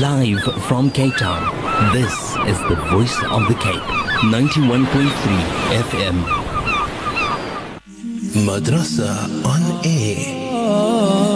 Live from Cape Town, this is the voice of the Cape, 91.3 FM. Madrasa on air.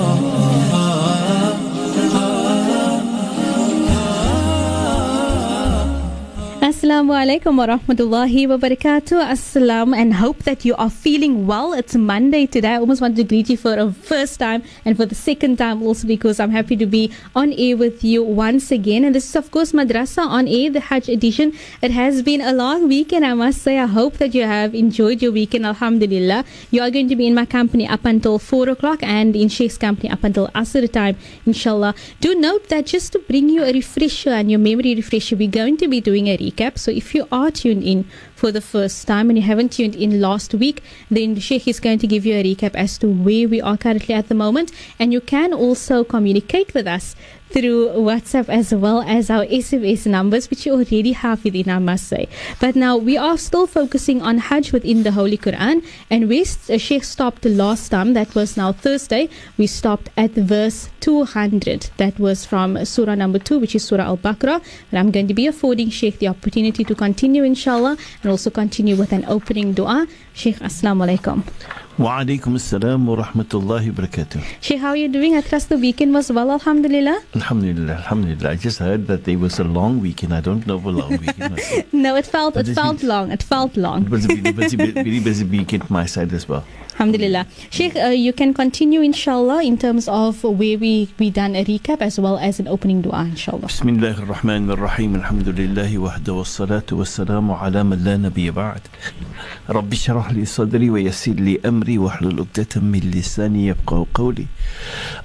Assalamu alaikum wa rahmatullahi wa barakatuh. Assalam and hope that you are feeling well. It's Monday today. I almost wanted to greet you for a first time and for the second time also because I'm happy to be on air with you once again. And this is of course Madrasa on air, the Hajj edition. It has been a long weekend, I must say. I hope that you have enjoyed your weekend, alhamdulillah. You are going to be in my company up until 4 o'clock and in Sheikh's company up until Asr time, inshallah. Do note that just to bring you a refresher and your memory refresher, we're going to be doing a recap. So if you are tuned in for the first time and you haven't tuned in last week, then the Sheikh is going to give you a recap as to where we are currently at the moment. And you can also communicate with us through WhatsApp as well as our SMS numbers, which you already have within, I must. But now we are still focusing on Hajj within the Holy Quran, and we uh, Sheikh stopped last time, that was now Thursday, we stopped at verse 200. That was from Surah number 2, which is Surah Al Baqarah. And I'm going to be affording Sheikh the opportunity to continue, inshallah, and also continue with an opening dua. Sheikh, Assalamu alaikum. Wa alaikum assalam wa rahmatullahi wa barakatuh. Sheikh, how are you doing? I trust the weekend was well, alhamdulillah. Alhamdulillah, alhamdulillah. I just heard that there was a long weekend. I don't know of a long weekend. No, it felt But it felt been- long. It felt long. it was a very busy, very busy weekend my side as well. Alhamdulillah. Sheikh, uh, you can continue inshallah in terms of where we, we done a recap as well as an opening dua inshallah. Bismillah ar-Rahman ar-Rahim. Alhamdulillahi wahda wa salatu wa salamu ala man la nabiya ba'd. Rabbi shrah li sadri wa yassir li amri wa hlul uqdatan min lisani yabqaw qawli.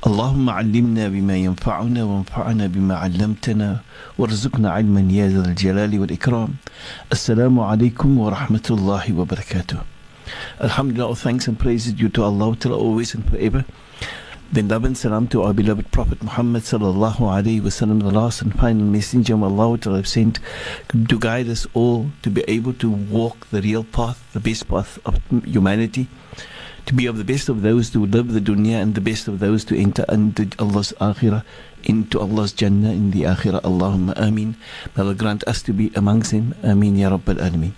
Allahumma allimna bima yanfa'una wa anfa'na bima 'allamtana warzuqna 'ilman ya dhal jalali wal ikram. Assalamu alaykum wa rahmatullahi wa barakatuh. Alhamdulillah, all thanks and praises due to Allah Ta'ala always and forever. Then love and salam to our beloved Prophet Muhammad sallallahu alaihi wasallam, the last and final messenger of Allah Ta'ala have sent to guide us all to be able to walk the real path, the best path of humanity, to be of the best of those to live the dunya and the best of those to enter into Allah's akhirah, into Allah's Jannah in the akhirah. Allahumma ameen. May Allah grant us to be amongst them. Ameen ya Rabbal Alameen.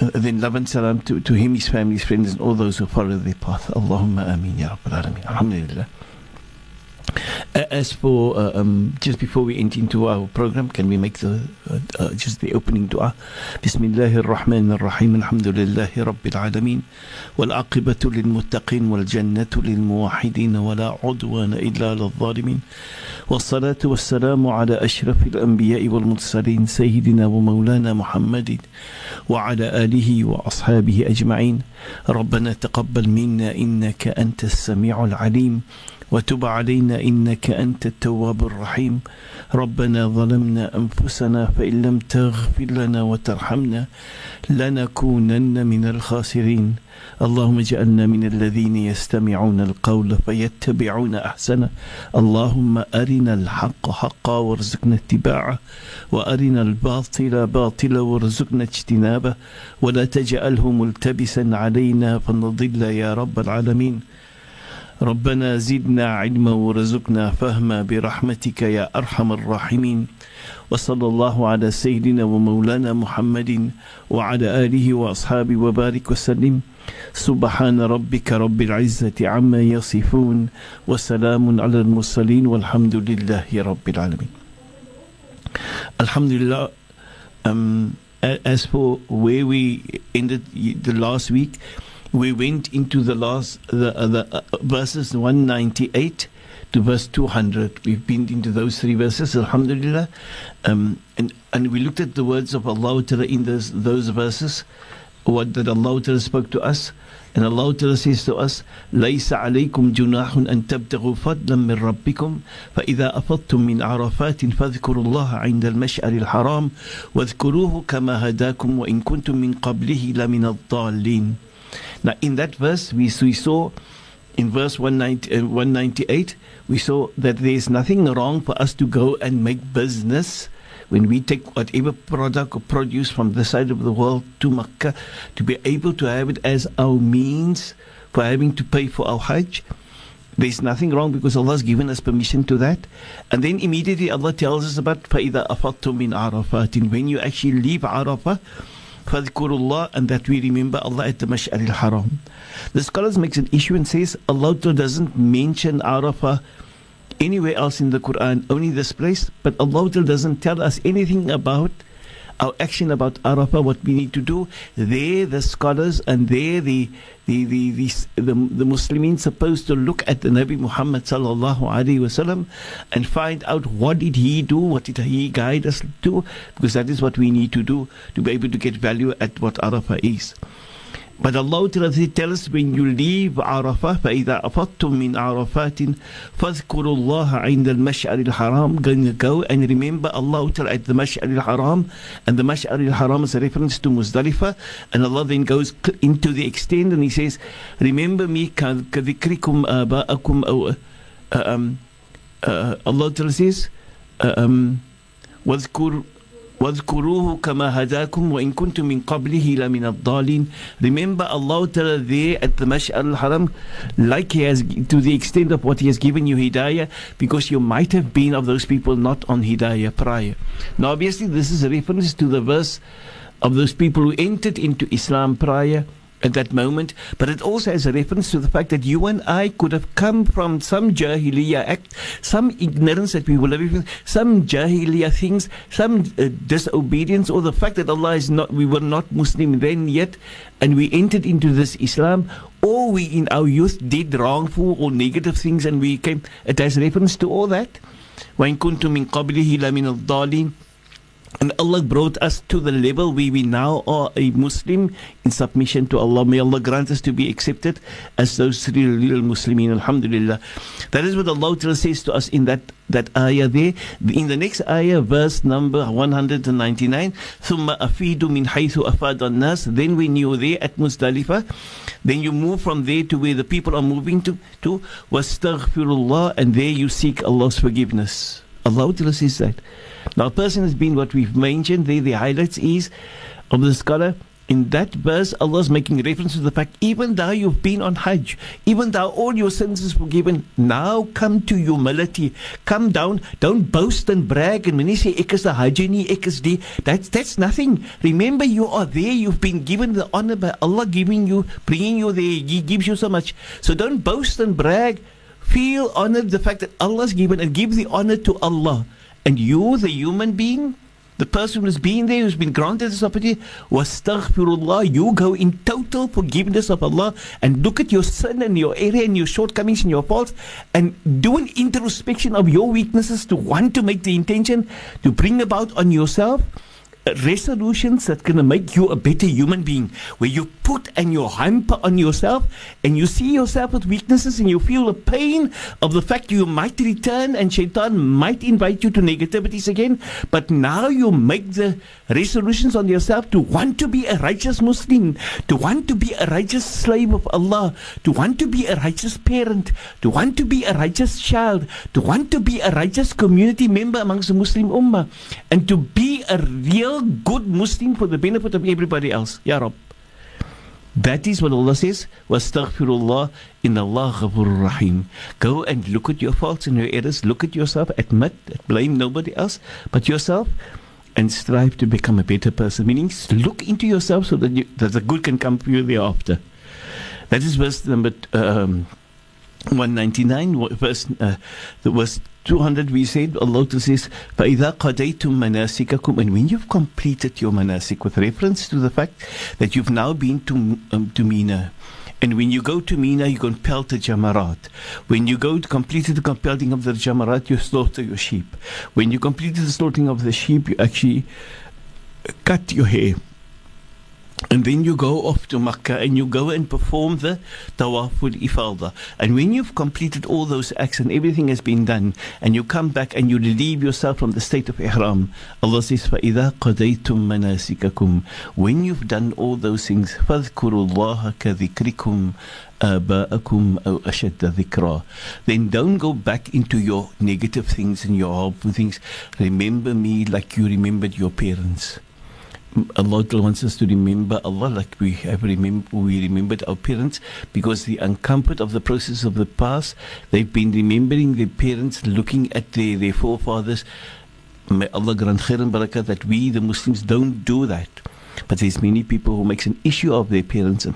Uh, then love and salam to, to him, his family, his friends, and all those who follow their path. Allahumma ameen ya Rabbal Alameen. Alhamdulillah. Uh, As for uh, um, just before we enter into our program, can we make the uh, uh, just the opening dua? Bismillahir Rahmanir Rahim. Alhamdulillahi Rabbil Alamin. Wal aqibatu lil muttaqin wal jannatu lil muwahhidin wa la udwana illa lil zalimin. والصلاة والسلام على أشرف الأنبياء والمرسلين سيدنا ومولانا محمد وعلى آله وأصحابه أجمعين ربنا تقبل منا إنك أنت السميع العليم وتب علينا إنك أنت التواب الرحيم. ربنا ظلمنا أنفسنا فإن لم تغفر لنا وترحمنا لنكونن من الخاسرين. اللهم اجعلنا من الذين يستمعون القول فيتبعون أحسنه. اللهم أرنا الحق حقا وارزقنا اتباعه وأرنا الباطل باطلا وارزقنا اجتنابه. ولا تجعله ملتبسا علينا فنضل يا رب العالمين. ربنا زدنا علما ورزقنا فهما برحمتك يا أرحم الراحمين. وصلى الله على سيدنا ومولانا محمد وعلى آله وأصحابه وبارك وسلم. سبحان ربك رب العزة عما يصفون وسلام على المرسلين والحمد لله رب العالمين. Alhamdulillah um, a- as for where we ended the last week we went into the last the, uh, the uh, verses 198 to verse 200 we've been into those three verses alhamdulillah um, and and we looked at the words of Allah Ta'ala in those those verses what that Allah Ta'ala spoke to us and Allah Ta'ala says to us ليس عليكم جناح أن تبتغوا فضلا من ربكم فإذا أفضتم من عرفات فاذكروا الله عند المشعر الحرام واذكروه كما هداكم وإن كنتم من قبله لمن الضالين Now in that verse we, we saw in verse 190, uh, 198 we saw that there is nothing wrong for us to go and make business when we take whatever product or produce from this side of the world to Makkah to be able to have it as our means for having to pay for our Hajj There's nothing wrong because Allah has given us permission to that. And then immediately Allah tells us about فَإِذَا أَفَضْتُم مِّنْ عَرَفَاتٍ When you actually leave Arafah, فَذْكُرُوا اللَّهِ And that we remember Allah at the Mash'ar al-Haram. The scholars makes an issue and says Allah doesn't mention Arafah anywhere else in the Quran, only this place. But Allah doesn't tell us anything about our action about Arafah, what we need to do. There, the scholars and there, the the the the, the, the Muslims supposed to look at the Nabi Muhammad sallallahu alaihi wasallam and find out what did he do, what did he guide us to, because that is what we need to do to be able to get value at what Arafah is. But Allah tells us when you leave Arafah, فَإِذَا أَفَضْتُم مِّنْ عَرَفَاتٍ فَاذْكُرُوا اللَّهَ عِنْدَ الْمَشْعَرِ الْحَرَامِ Going go and remember Allah at the Mash'ar al-Haram. And the Mash'ar al-Haram is a reference to Muzdalifah. And Allah then goes into the extent and He says, Remember me كَذِكْرِكُمْ آبَاءَكُمْ أو um, uh, Allah says, um, وَاذْكُرْ وَاذْكُرُوهُ كَمَا هَدَاكُمْ وَإِن كُنتُم مِّن قَبْلِهِ لَمِنَ الضَّالِينَ Remember Allah Ta'ala there at the Mash'ar al-Haram like He has to the extent of what He has given you Hidayah because you might have been of those people not on Hidayah prior. Now obviously this is a reference to the verse of those people who entered into Islam prior at that moment, but it also has a reference to the fact that you and I could have come from some Jahiliyyah act, some ignorance that we were living with, some Jahiliyyah things, some uh, disobedience, or the fact that Allah is not, we were not Muslim then yet, and we entered into this Islam, or we in our youth did wrongful or negative things, and we came. It has reference to all that. وَإِن كُنتُم مِّن قَبْلِهِ لَمِنَ الضَّالِينَ and Allah brought us to the level where we now are a Muslim in submission to Allah. May Allah grant us to be accepted as those three real Muslimin. Alhamdulillah. That is what Allah says to us in that, that ayah there. In the next ayah, verse number 199, ثُمَّ أَفِيدُ مِنْ حَيْثُ أَفَادَ Then when you're there at Muzdalifah. then you move from there to where the people are moving to, to وَاسْتَغْفِرُ And there you seek Allah's forgiveness. Allah says that. Now, person has been what we've mentioned there, the highlights is of the scholar. In that verse, Allah is making reference to the fact, even though you've been on Hajj, even though all your sins is forgiven, now come to humility. Come down. Don't boast and brag. And when you say, ek is the Hajj ek is die, that's, that's nothing. Remember, you are there. You've been given the honor by Allah giving you, bringing you there. He gives you so much. So don't boast and brag. Feel honored the fact that Allah has given and give the honor to Allah. And you, the human being, the person who's been there, who's been granted this opportunity, wastaghfirullah, you go in total forgiveness of Allah and look at your sin and your area and your shortcomings and your faults and do an introspection of your weaknesses to want to make the intention to bring about on yourself resolutions that going to make you a better human being, where you put and you hamper on yourself and you see yourself with weaknesses and you feel the pain of the fact you might return and shaitan might invite you to negativities again. But now you make the resolutions on yourself to want to be a righteous Muslim, to want to be a righteous slave of Allah, to want to be a righteous parent, to want to be a righteous child, to want to be a righteous community member amongst the Muslim Ummah, and to be a real good Muslim for the benefit of everybody else. Ya Rab. That is what Allah says. Wastaghfirullah in Allah rahim. Go and look at your faults and your errors. Look at yourself. Admit. Blame nobody else but yourself. And strive to become a better person. Meaning, look into yourself so that, you, that the good can come for you thereafter. That is verse number um, 199. Verse, uh, the verse 200 we said Allah says فَإِذَا قَدَيْتُم مَنَاسِكَكُمْ and when you've completed your manasik with reference to the fact that you've now been to, um, to Mina and when you go to Mina, you compel the Jamarat. When you go to complete the compelling of the Jamarat, you slaughter your sheep. When you complete the slaughtering of the sheep, you actually cut your hair. And then you go off to Makkah and you go and perform the Tawaful Ifalda. And when you've completed all those acts and everything has been done, and you come back and you relieve yourself from the state of Ihram, Allah says, فَإِذَا قَدَيْتُم مَنَاسِكَكُمْ When you've done all those things, فَاذْكُرُوا اللَّهَ كَذِكْرِكُمْ آباءكم أو أشد ذكرا then don't go back into your negative things and your harmful things remember me like you remembered your parents Allah wants us to remember Allah like we have remember, we remembered our parents because the uncomfort of the process of the past, they've been remembering their parents, looking at their, their forefathers. May Allah grant khair and barakah that we, the Muslims, don't do that. But there's many people who makes an issue of their parents and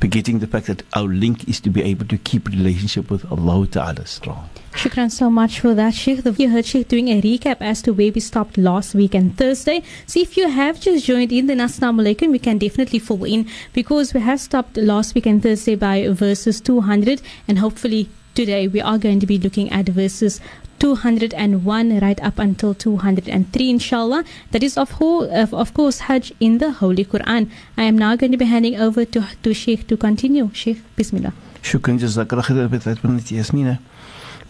forgetting the fact that our link is to be able to keep relationship with Allah Ta'ala strong. Shukran so much for that, Sheikh. You heard Sheikh doing a recap as to where we stopped last week and Thursday. So if you have just joined in, then Assalamu alaikum, we can definitely fall in because we have stopped last week and Thursday by verses 200 and hopefully today we are going to be looking at verses 201 right up until 203 inshallah. That is of, whole, of course hajj in the holy quran. I am now going to be handing over to, to sheikh to continue. Sheikh bismillah. Shukran jazakallah khair yasmina.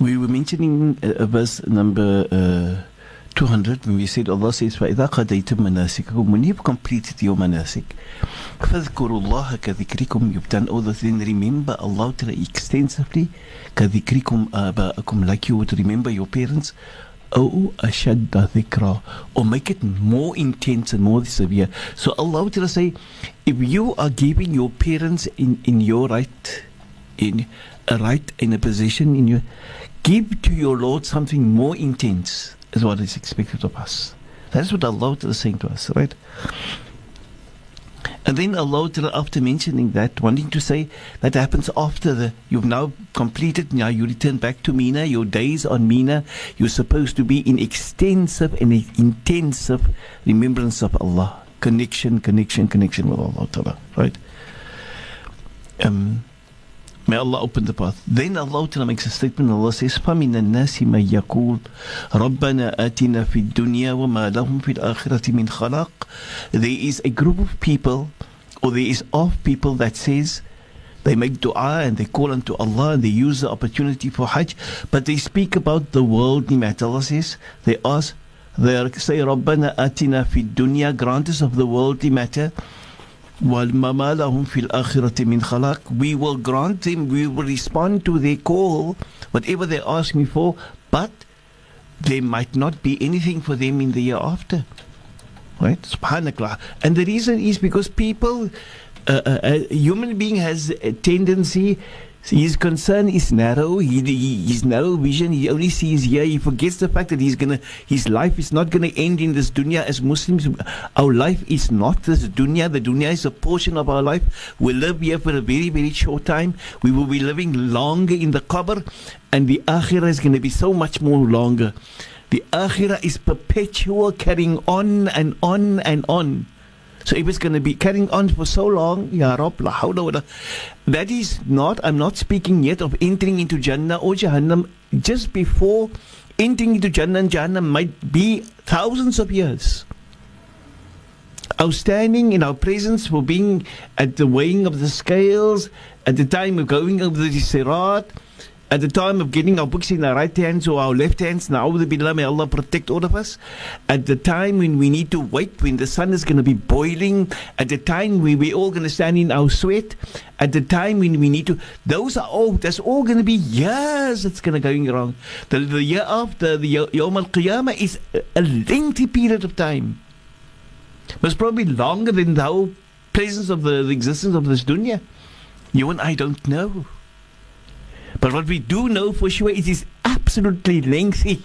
We were mentioning uh, verse number uh, 200 when we said Allah says فَإِذَا قَدَيْتُم مَنَاسِكَكُمْ when you've completed your manasik فَذْكُرُوا اللَّهَ كَذِكْرِكُمْ you've done all the things remember Allah extensively كَذِكْرِكُمْ آبَاءَكُمْ like you would remember your parents أو أشد ذكرى or make it more intense and more severe so Allah would say if you are giving your parents in, in your right in a right in a position in your give to your Lord something more intense, is what is expected of us. That's what Allah is saying to us, right? And then Allah, after mentioning that, wanting to say that happens after the you've now completed, now you return back to Mina, your days on Mina, you're supposed to be in extensive and intensive remembrance of Allah. Connection, connection, connection with Allah, right? Um, May Allah open the path. Then Allah Ta'ala makes a statement. Allah says, فَمِنَ النَّاسِ مَنْ يَقُولُ رَبَّنَا آتِنَا فِي الدُّنْيَا وَمَا لَهُمْ فِي الْآخِرَةِ مِنْ خَلَقٍ There is a group of people, or there is of people that says, they make dua and they call unto Allah and they use the opportunity for Hajj, but they speak about the worldly matter. Allah says, they ask, they say, رَبَّنَا آتِنَا فِي الدُّنْيا Grant us of the worldly matter وَالْمَمَا لَهُمْ فِي الْآخِرَةِ مِنْ خَلَقٍ We will grant them, we will respond to their call, whatever they ask me for, but there might not be anything for them in the year after. Right? Subhanallah. And the reason is because people, uh, uh, a human being has a tendency his concern is narrow. He, he, his narrow vision. He only sees here. He forgets the fact that he's gonna. His life is not gonna end in this dunya. As Muslims, our life is not this dunya. The dunya is a portion of our life. We live here for a very very short time. We will be living longer in the qabr, and the akhirah is gonna be so much more longer. The akhirah is perpetual, carrying on and on and on. So if it's going to be carrying on for so long, Ya Rab, la hawla that is not, I'm not speaking yet of entering into Jannah or Jahannam. Just before entering into Jannah and Jahannam might be thousands of years. Our standing in our presence for being at the weighing of the scales, at the time of going over the Sirat, at the time of getting our books in our right hands or our left hands, now may Allah protect all of us. At the time when we need to wait, when the sun is going to be boiling, at the time when we're all going to stand in our sweat, at the time when we need to, those are all, that's all going to be years it's going to going wrong. The, the year after, the Yawm al Qiyamah is a lengthy period of time. It's probably longer than the whole presence of the, the existence of this dunya. You and I don't know. But what we do know for sure is it is absolutely lengthy.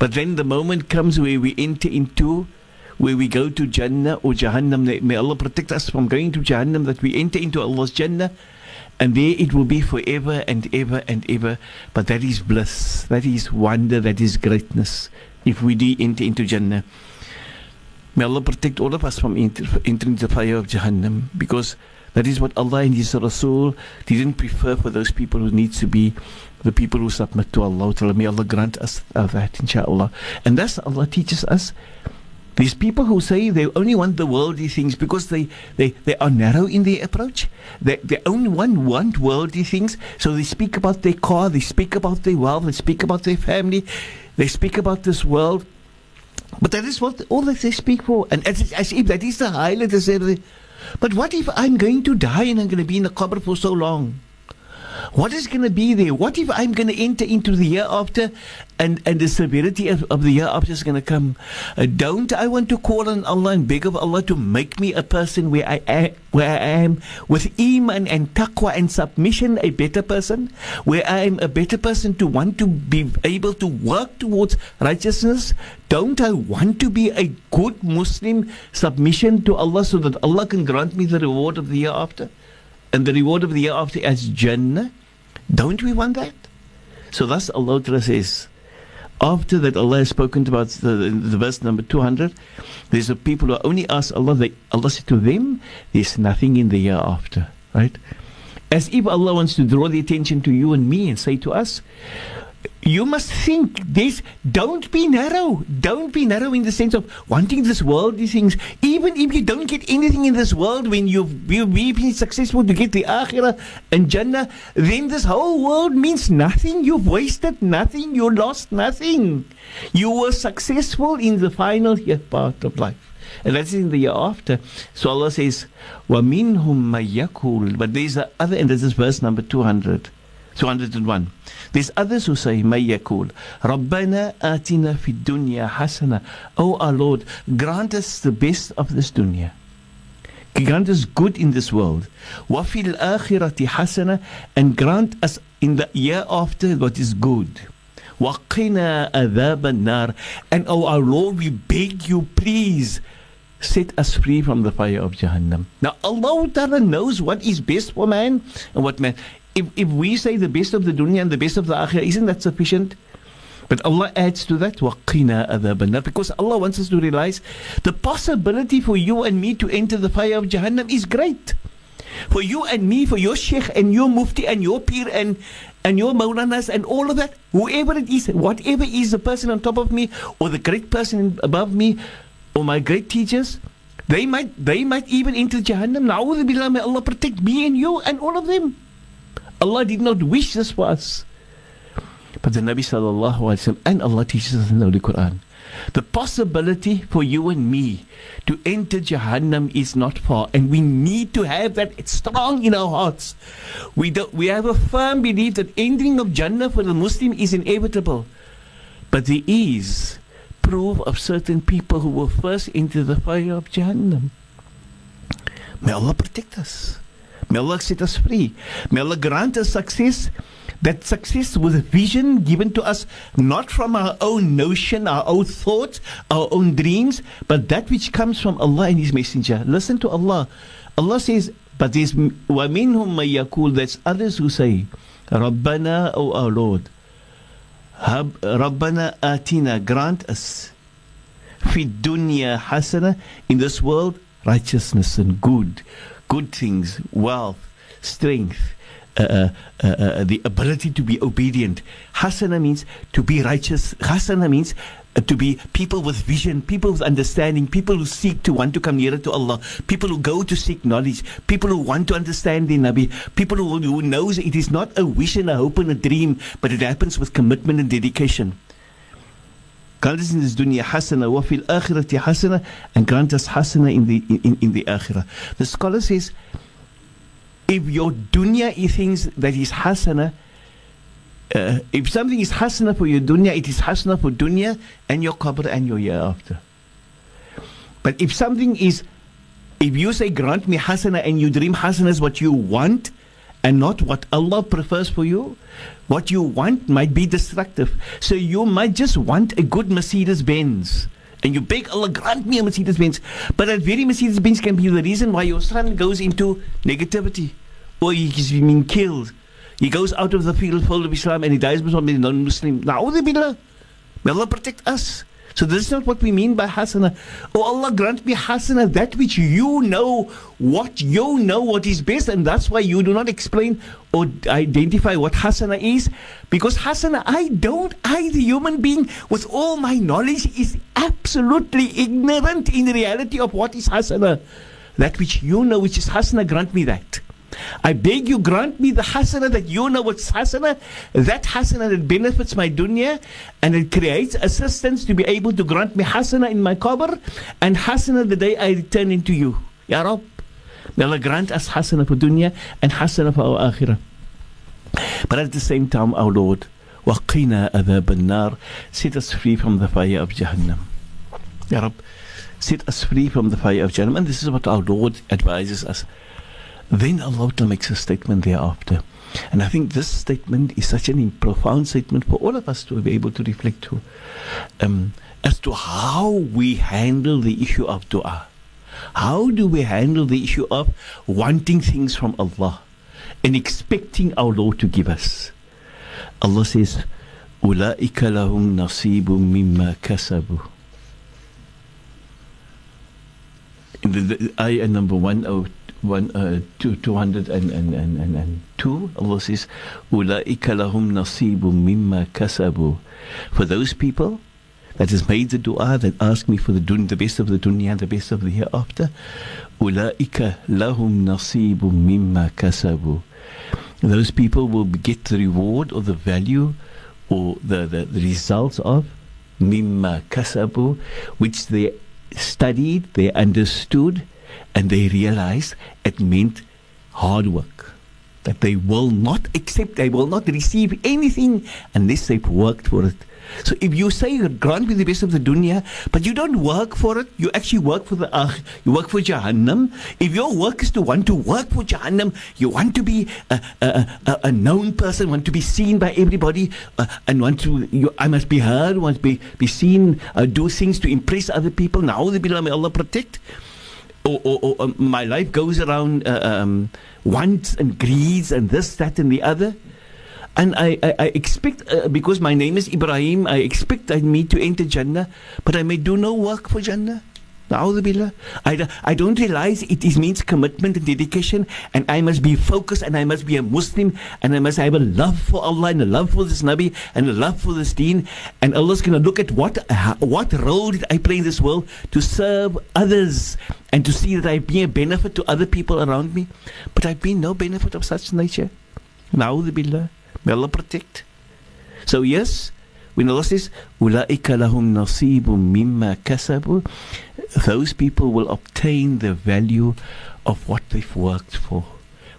But then the moment comes where we enter into, where we go to Jannah or Jahannam. May Allah protect us from going to Jahannam, that we enter into Allah's Jannah. And there it will be forever and ever and ever. But that is bliss, that is wonder, that is greatness. If we do enter into Jannah. May Allah protect all of us from entering the fire of Jahannam. Because that is what Allah and His Rasul didn't prefer for those people who need to be the people who submit to Allah. May Allah grant us uh, that, inshaAllah. And thus Allah teaches us these people who say they only want the worldly things because they, they, they are narrow in their approach. They, they only want, want worldly things. So they speak about their car, they speak about their wealth, they speak about their family, they speak about this world. But that is what all that they speak for. And as, as if that is the highlight. But what if I'm going to die and I'm going to be in the qabr for so long? What is going to be there? What if I'm going to enter into the year after and, and the severity of, of the year after is going to come? Uh, don't I want to call on Allah and beg of Allah to make me a person where I am, where I am with iman and taqwa and submission a better person? Where I am a better person to want to be able to work towards righteousness? Don't I want to be a good Muslim submission to Allah so that Allah can grant me the reward of the year after? And the reward of the year after as Jannah. Don't we want that? So thus Allah says, after that Allah has spoken about the, the verse number 200, there's a people who only ask Allah, they, Allah said to them, there's nothing in the year after, right? As if Allah wants to draw the attention to you and me and say to us, you must think this don't be narrow don't be narrow in the sense of wanting this worldly things even if you don't get anything in this world when you've, you've been successful to get the akhirah and jannah then this whole world means nothing you've wasted nothing you lost nothing you were successful in the final part of life and that's in the year after. So Allah says, وَمِنْهُمْ مَيَّكُولُ But there's the other, and this is verse number 200. 201. There's others who say, may yakul, Rabbana atina fi dunya hasana. Oh our Lord, grant us the best of this dunya. Grant us good in this world. Wafil akhirati hasana. And grant us in the year after what is good. Waqina adhab nar. And oh our Lord, we beg you, please set us free from the fire of Jahannam. Now Allah Ta'ala knows what is best for man and what man if, if we say the best of the dunya and the best of the akhirah, isn't that sufficient? But Allah adds to that, وَقِنَا أَذَابَ Because Allah wants us to realize the possibility for you and me to enter the fire of Jahannam is great. For you and me, for your sheikh and your mufti and your peer and, and your maulanas and all of that, whoever it is, whatever is the person on top of me or the great person above me or my great teachers, they might they might even enter Jahannam. Na'udhu billah, may Allah protect me and you and all of them. Allah did not wish this for us. But the Nabi sallallahu alaihi wasallam and Allah teaches us in the Holy Quran. The possibility for you and me to enter Jahannam is not far, and we need to have that strong in our hearts. We do, we have a firm belief that entering of Jannah for the Muslim is inevitable, but there is proof of certain people who will first enter the fire of Jahannam. May Allah protect us. May Allah set us free. May Allah grant us success. That success was a vision given to us not from our own notion, our own thoughts, our own dreams, but that which comes from Allah and His Messenger. Listen to Allah. Allah says, but there's وَمِنْهُمْ مَن يَقُولُ That's others who say, رَبَّنَا, O our Lord, رَبَّنَا آتِنَا Grant us في dunya hasana in this world righteousness and good good things, wealth, strength, uh, uh, uh, uh, the ability to be obedient. Hasana means to be righteous. Hasana means uh, to be people with vision, people with understanding, people who seek to want to come nearer to Allah, people who go to seek knowledge, people who want to understand the Nabi, people who, who knows it is not a wish and a hope and a dream, but it happens with commitment and dedication. Grant us in this dunya hasana wa fil akhirati hasana and grant us hasana in the in, in the akhirah. The scholar says if your dunya is things that is hasana uh, if something is hasana for your dunya, it is hasana for dunya and your qabr and your year after. But if something is, if you say grant me hasana and you dream hasana is what you want and not what Allah prefers for you, what you want might be destructive. So you might just want a good Mercedes Benz. And you beg Allah, grant me a Mercedes Benz. But that very Mercedes Benz can be the reason why your son goes into negativity or he's been killed. He goes out of the field of Islam and he dies with a non Muslim. Billah. May Allah protect us. So this is not what we mean by hasana. Oh Allah, grant me hasana, that which you know, what you know, what is best, and that's why you do not explain or identify what hasana is. Because hasana, I don't, I, the human being, with all my knowledge, is absolutely ignorant in reality of what is hasana. That which you know, which is hasana, grant me that. I beg you, grant me the hasana that you know what's hasana, that hasana that benefits my dunya, and it creates assistance to be able to grant me hasana in my qabr, and hasana the day I return into you. Ya Rab, may Allah grant us hasana for dunya and hasana for our akhirah. But at the same time, our Lord, waqina adhab al-nar, set us free from the fire of Jahannam. Ya Rab, set us free from the fire of Jahannam. And this is what our Lord advises us Then Allah makes a statement thereafter. And I think this statement is such a profound statement for all of us to be able to reflect to um, as to how we handle the issue of dua. How do we handle the issue of wanting things from Allah and expecting our Lord to give us? Allah says, أولئك لهم نصيب مما كسبوا. In the, the ayah number 102, one, uh, two, 202, Allah says, Ula'ika lahum nasibu mimma kasabu. For those people that has made the dua, that ask me for the, dun, the best of the dunya, the best of the hereafter, Ula'ika lahum nasibu mimma kasabu. Those people will get the reward or the value or the, the, the results of mimma kasabu, which they studied, they understood, and they realized it meant hard work. That they will not accept, they will not receive anything unless they've worked for it. So if you say grant me the best of the dunya, but you don't work for it, you actually work for the uh, you work for Jahannam. If your work is to want to work for Jahannam, you want to be a, a, a, a known person, want to be seen by everybody, uh, and want to you, I must be heard, want to be be seen, uh, do things to impress other people. Now the may Allah protect. Or, or, or um, my life goes around uh, um, wants and greeds and this, that, and the other. And I, I, I expect, uh, because my name is Ebrahim, I expect I me to enter Jannah, but I may do no work for Jannah. I, I don't realize it is means commitment and dedication, and I must be focused, and I must be a Muslim, and I must have a love for Allah, and a love for this Nabi, and a love for this deen. And Allah's going to look at what, what role did I play in this world to serve others, and to see that I've been a benefit to other people around me. But I've been no benefit of such nature. Na'udhu billah. May Allah protect. So yes, when Allah says, أُولَٰئِكَ لَهُمْ نَصِيبٌ مِمَّا كَسَبُوا those people will obtain the value of what they've worked for,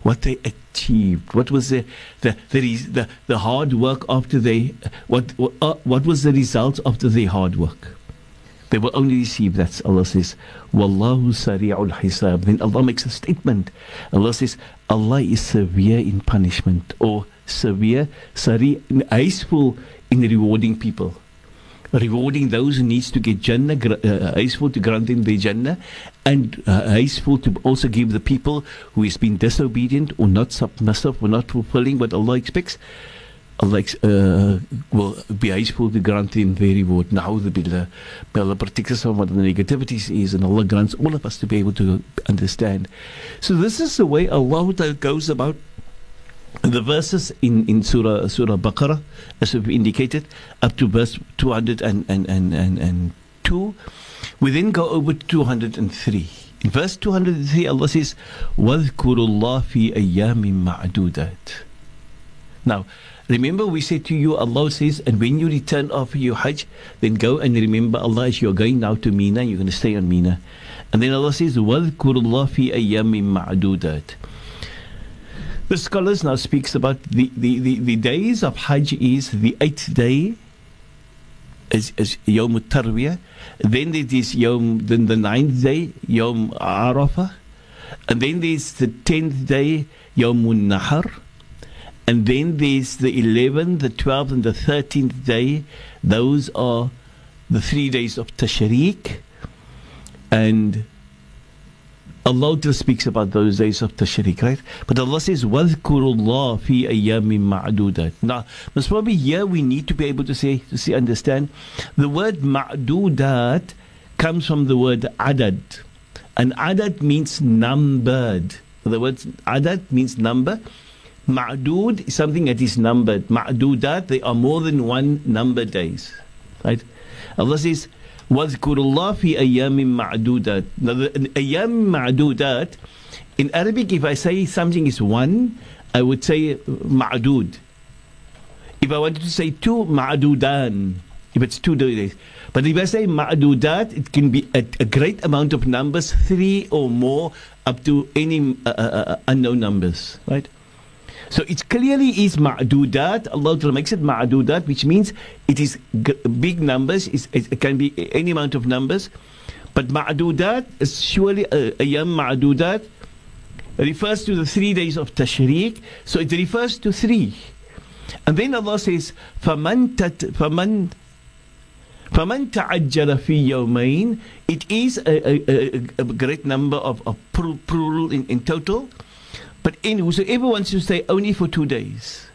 what they achieved, what was the the the, the, the hard work after they, what, uh, what was the result after their hard work. They will only receive that. Allah says, Wallahu sari'ul hisab. Then Allah makes a statement. Allah says, Allah is severe in punishment or severe, sari, iceful in rewarding people. Rewarding those who needs to get Jannah, uh, iceful to grant them the Jannah, and uh, iceful to also give the people who has been disobedient or not submissive or not fulfilling what Allah expects. Allah uh, will be iceful to grant them their reward. Now the billah. May Allah protect us from what the negativities is, and Allah grants all of us to be able to understand. So this is the way Allah goes about the verses in, in Surah Surah Baqarah, as we've indicated, up to verse 202, we then go over to 203. In verse 203, Allah says, وَاذْكُرُوا اللَّهِ فِي أَيَّامٍ مَعْدُودَاتٍ Now, remember we said to you, Allah says, and when you return after your Hajj, then go and remember Allah as you're going now to Mina, you're going to stay on Mina. And then Allah says, وَاذْكُرُوا اللَّهِ فِي أَيَّامٍ مَعْدُودَاتٍ the scholars now speaks about the, the, the, the days of Hajj is the eighth day is, is Yom Tarwiyah. Then it is Yom, then the ninth day, Yom Arafah. And then there's the tenth day, Yom Nahar. And then there's the 11th, the 12th, and the 13th day. Those are the three days of Tashriq. And Allah just speaks about those days of Tashriq, right? But Allah says, وَذْكُرُ اللَّهِ فِي أَيَّامٍ مَعْدُودَةٍ Now, most probably here we need to be able to say, to see, understand, the word ma'dudat comes from the word adad. And adad means numbered. The word adad means number. Ma'dud is something that is numbered. Ma'dudat, they are more than one number days. Right? Allah says, واذكر الله في أيام معدودات Now the أيام معدودات In Arabic if I say something is one I would say معدود If I wanted to say two معدودان If it's two days But if I say معدودات It can be a, a great amount of numbers Three or more Up to any uh, uh, uh unknown numbers Right So it clearly is ma'dudat. Allah Ta'ala makes it ma'dudat, which means it is g- big numbers. It's, it can be any amount of numbers. But ma'dudat is surely a, a yam ma'dudat refers to the three days of tashriq. So it refers to three. And then Allah says, فَمَنْ, تت, فَمَنْ فمن تعجل في يومين it is a, a, a, a great number of, of plural in, in total but in whosoever wants to stay only for two days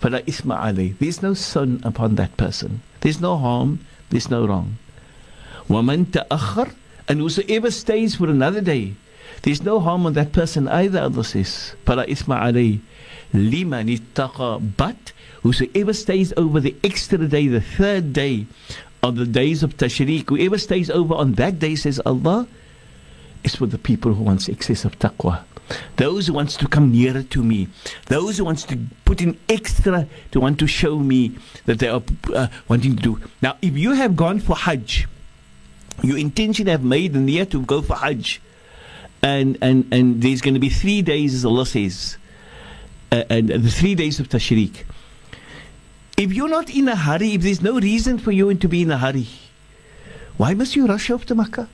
فلا إثم عليه there's no sin upon that person there's no harm there's no wrong ومن تأخر and whosoever stays for another day there's no harm on that person either Allah says فلا إثم عليه لمن اتقى but whosoever stays over the extra day the third day on the days of Tashriq, whoever stays over on that day, says Allah, is for the people who wants excess of taqwa. Those who wants to come nearer to me. Those who wants to put in extra to want to show me that they are uh, wanting to do. Now, if you have gone for Hajj, your intention have made the niyyah to go for Hajj, and and and there's going to be three days, as Allah says, uh, and the three days of Tashriq. If you're not in a hurry, if there's no reason for you to be in a hurry, why must you rush off to Makkah?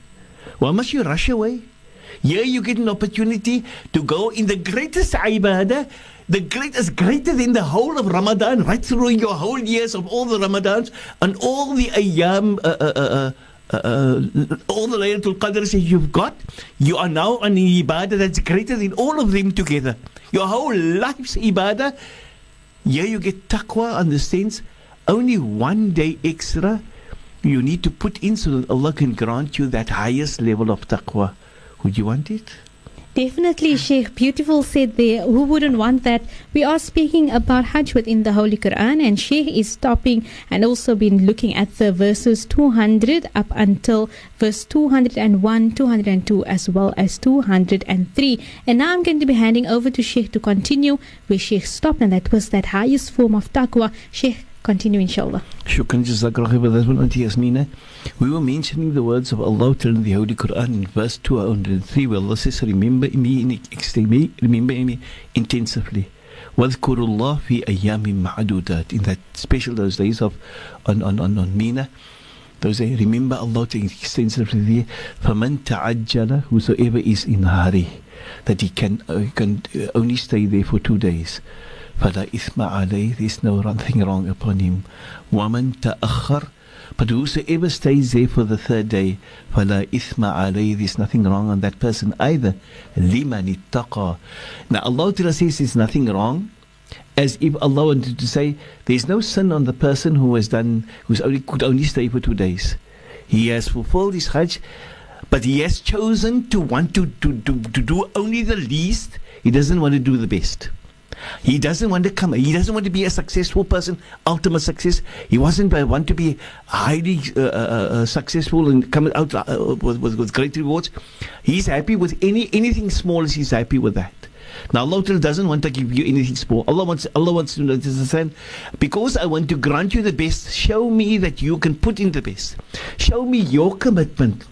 Why must you rush away? Here you get an opportunity to go in the greatest ibadah, the greatest, greater than the whole of Ramadan, right through your whole years of all the Ramadans and all the ayam. uh, uh, uh, uh, uh, all the Laylatul Qadrs that you've got, you are now on an ibadah that's greater than all of them together. Your whole life's ibadah here you get taqwa on the sense only one day extra you need to put in so that Allah can grant you that highest level of taqwa. Would you want it? Definitely, Sheikh. Beautiful said there. Who wouldn't want that? We are speaking about Hajj within the Holy Quran, and Sheikh is stopping and also been looking at the verses 200 up until verse 201, 202, as well as 203. And now I'm going to be handing over to Sheikh to continue where Sheikh stopped, and that was that highest form of taqwa. Sheikh, continue, inshallah. Shukran jazakallah for that one, Auntie Yasmina. We were mentioning the words of Allah in the Holy Quran in verse 203 where Allah says, Remember me, in, remember me intensively. وَاذْكُرُوا اللَّهِ فِي أَيَّامٍ مَعْدُودَاتٍ In that special those days of on, on, on, on Mina, those days, remember Allah extensively there. فَمَنْ تَعَجَّلَ Whosoever is in a hurry, that he can, uh, can only stay there for two days. فلا إثم عليه there's no thing wrong upon him ومن تأخر but whosoever stays there for the third day فلا إثم عليه there's nothing wrong on that person either لمن اتقى now Allah Ta'ala says there's nothing wrong as if Allah wanted to say there's no sin on the person who has done who's only could only stay for two days he has fulfilled his hajj but he has chosen to want to, to, to, to do only the least he doesn't want to do the best he doesn't want to come. He doesn't want to be a successful person, ultimate success. He wasn't uh, want to be highly uh, uh, uh, successful and come out uh, with, with, with, great rewards. He's happy with any anything small. He's happy with that. Now Allah doesn't want to give you anything small. Allah wants Allah wants to understand because I want to grant you the best. Show me that you can put in the best. Show me your commitment.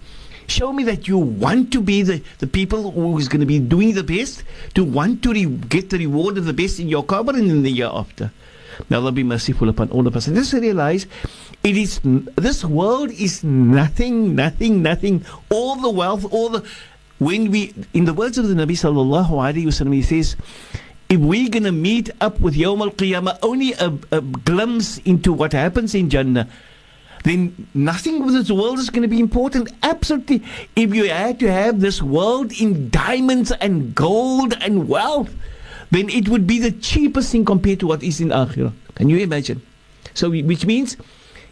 Show me that you want to be the, the people who is going to be doing the best, to want to re- get the reward of the best in your qabr and in the year after. May Allah be merciful upon all of us. And just realize it is this world is nothing, nothing, nothing. All the wealth, all the when we in the words of the Nabi sallallahu alaihi wasallam, he says, if we're gonna meet up with Yawm al Qiyamah, only a, a glimpse into what happens in Jannah then nothing with this world is going to be important. Absolutely. If you had to have this world in diamonds and gold and wealth, then it would be the cheapest thing compared to what is in Akhirah. Can you imagine? So, which means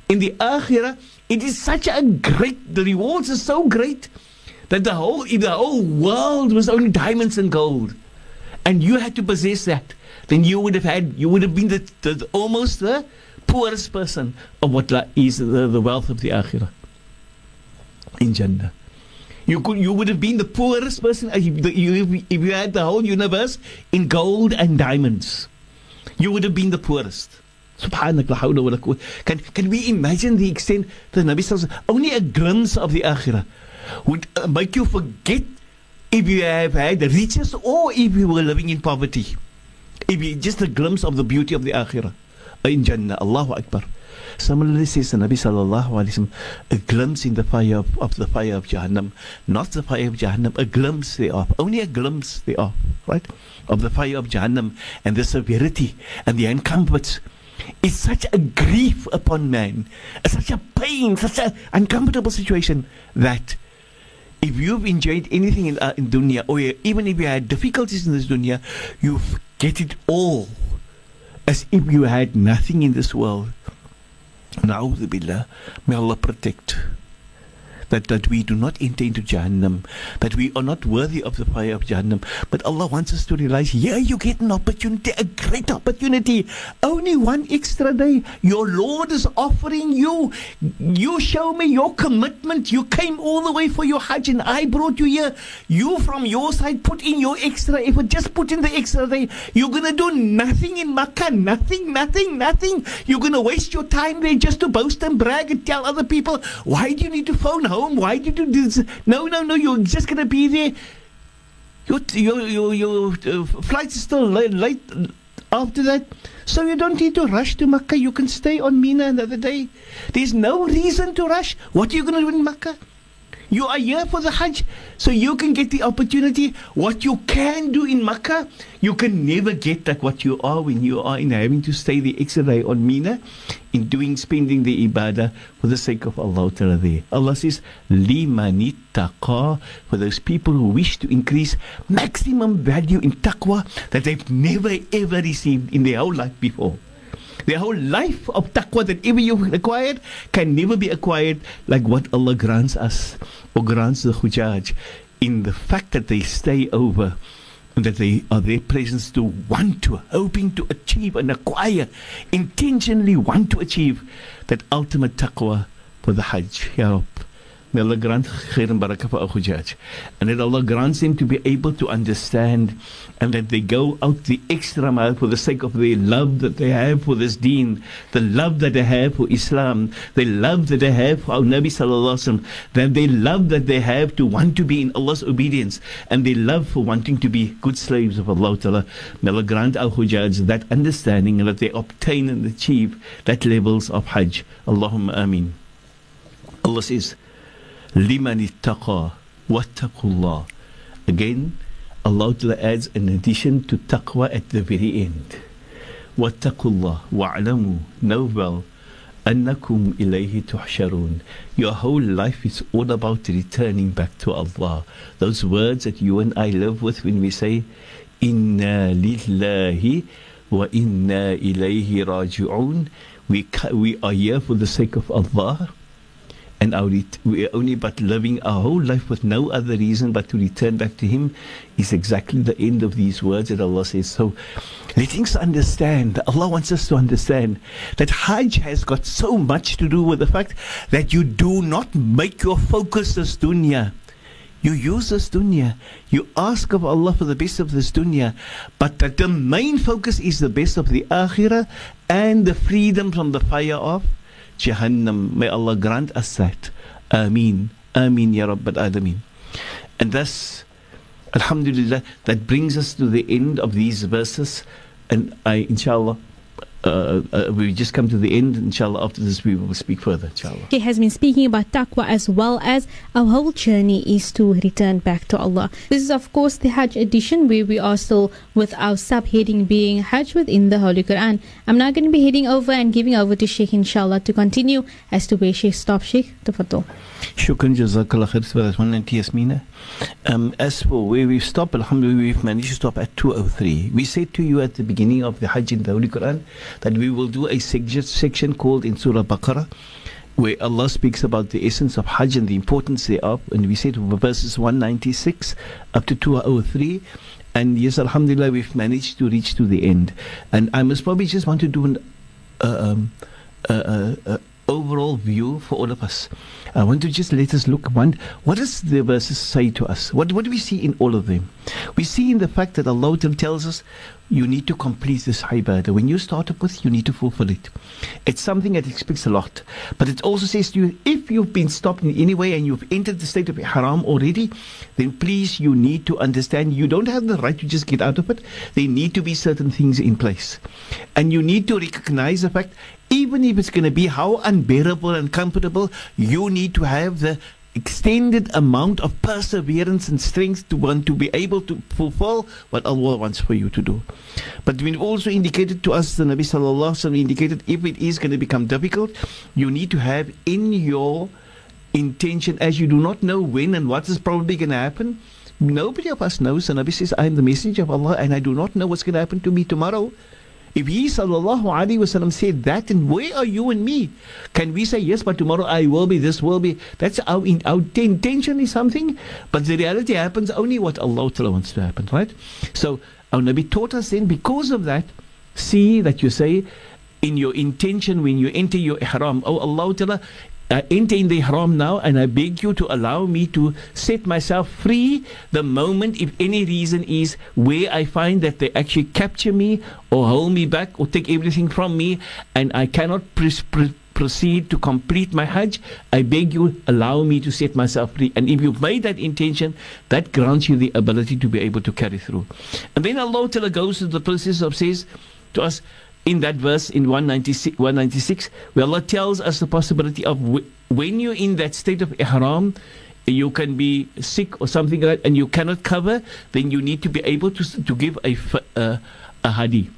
in the Akhirah, it is such a great, the rewards are so great that the whole, if the whole world was only diamonds and gold, and you had to possess that, then you would have had, you would have been the, the almost the poorest person of what is the, the wealth of the akhirah in Jannah. You could, you would have been the poorest person if you, had the whole universe in gold and diamonds. You would have been the poorest. Subhanallah, can, can we imagine the extent the Nabi says only a glimpse of the akhirah would uh, make you forget if you have had the riches or if you were living in poverty. If you, just a glimpse of the beauty of the akhirah in Jannah, Allahu Akbar. Similarly says the Nabi sallallahu alayhi a glimpse in the fire of, of, the fire of Jahannam, not the fire of Jahannam, a glimpse thereof, only a glimpse thereof, right, of the fire of Jahannam and the severity and the uncomforts is such a grief upon man, such a pain, such an uncomfortable situation that if you've enjoyed anything in, uh, in dunya, or even if you had difficulties in this dunya, you get it all as if you had nothing in this world. Na'udhu billah. May Allah protect that, that we do not enter into Jahannam, that we are not worthy of the fire of Jahannam. But Allah wants us to realize here you get an opportunity, a great opportunity. Only one extra day. Your Lord is offering you. You show me your commitment. You came all the way for your Hajj and I brought you here. You from your side put in your extra effort. Just put in the extra day. You're going to do nothing in Makkah. Nothing, nothing, nothing. You're going to waste your time there just to boast and brag and tell other people, why do you need to phone home? Home. Why did you do this? No, no, no. You're just to be there. Your, your, your, your uh, flight is still late, late after that. So you don't need to rush to Makkah. You can stay on Mina another day. There's no reason to rush. What are you going to do in Makkah? You are here for the Hajj, so you can get the opportunity. What you can do in Makkah, you can never get like what you are when you are in having to stay the extra day on Mina, in doing spending the ibadah for the sake of Allah Ta'ala there. Allah says, Limanit taqwa, for those people who wish to increase maximum value in taqwa that they've never ever received in their whole life before. The whole life of taqwa that ever you've acquired can never be acquired like what Allah grants us or grants the Hujjaj in the fact that they stay over and that they are their presence to want to, hoping to achieve and acquire, intentionally want to achieve that ultimate taqwa for the Hajj. Ya Rab. May Allah grant khair and barakah for Hujjaj. And that Allah grants them to be able to understand and that they go out the extra mile for the sake of the love that they have for this deen, the love that they have for Islam, the love that they have for our Nabi Sallallahu Alaihi Wasallam, that they love that they have to want to be in Allah's obedience, and they love for wanting to be good slaves of Allah Ta'ala. May Allah grant our Hujjaj that understanding and that they obtain and achieve that levels of Hajj. Allahumma ameen. Allah says, liman ittaqa wattaqullah. Again, Allah adds an addition to taqwa at the very end. Wattaqullah wa'alamu. Know well. Annakum ilayhi tuhsharun. Your whole life is all about returning back to Allah. Those words that you and I live with when we say, lillahi wa inna ilayhi raji'un. We, we are here for the sake of Allah and our ret- we are only but living our whole life with no other reason but to return back to Him is exactly the end of these words that Allah says. So let us understand, Allah wants us to understand that Hajj has got so much to do with the fact that you do not make your focus this dunya. You use this dunya. You ask of Allah for the best of this dunya. But that the main focus is the best of the akhirah and the freedom from the fire of Jahannam. May Allah grant us that. Ameen. Ameen Ya Rabbal Alameen. And thus, Alhamdulillah, that brings us to the end of these verses. And I, inshallah, uh, uh, we just come to the end. Inshallah, after this, we will speak further. Inshallah. He has been speaking about taqwa as well as our whole journey is to return back to Allah. This is, of course, the Hajj edition where we are still with our subheading being Hajj within the Holy Quran. I'm now going to be heading over and giving over to Sheikh, inshallah, to continue as to where Sheikh stopped. Sheikh, tafadol. Shukran, Jazakallah khair for that one, Auntie Yasmina. Um, as for where we've stopped, Alhamdulillah, we've managed to stop at 203. We said to you at the beginning of the Hajj in the Holy Quran that we will do a section called in Surah Baqarah where Allah speaks about the essence of Hajj and the importance thereof. And we said verses 196 up to 203. And yes, Alhamdulillah, we've managed to reach to the end. And I must probably just want to do an uh, um, uh, uh, uh overall view for all of us. I want to just let us look one. What does the verses say to us? What what do we see in all of them? We see in the fact that Allah tells us you need to complete this ibadah. When you start up with, you need to fulfill it. It's something that expects a lot. But it also says to you, if you've been stopped in any way and you've entered the state of haram already, then please, you need to understand you don't have the right to just get out of it. There need to be certain things in place. And you need to recognize the fact, even if it's going to be how unbearable and comfortable, you need to have the extended amount of perseverance and strength to want to be able to fulfill what Allah wants for you to do. But we've also indicated to us, the Nabi Sallallahu Alaihi indicated, if it is going to become difficult, you need to have in your intention, as you do not know when and what is probably going to happen. Nobody of us knows. The Nabi says, I am the messenger of Allah and I do not know what's going to happen to me tomorrow. If he sallallahu alaihi wasallam said that, then where are you and me? Can we say yes, but tomorrow I will be, this will be? That's our, in, our intention is something, but the reality happens only what Allah wants to happen, right? So our Nabi taught us then because of that, see that you say in your intention when you enter your ihram, oh Allah I enter in the haram now and I beg you to allow me to set myself free the moment if any reason is where I find that they actually capture me or hold me back or take everything from me and I cannot proceed to complete my Hajj, I beg you, allow me to set myself free. And if you've made that intention, that grants you the ability to be able to carry through. And then Allah Ta'ala goes to the process of says to us, in that verse in 196, 196 where Allah tells us the possibility of w- when you're in that state of ihram, you can be sick or something like that, and you cannot cover, then you need to be able to, to give a, uh, a hadi.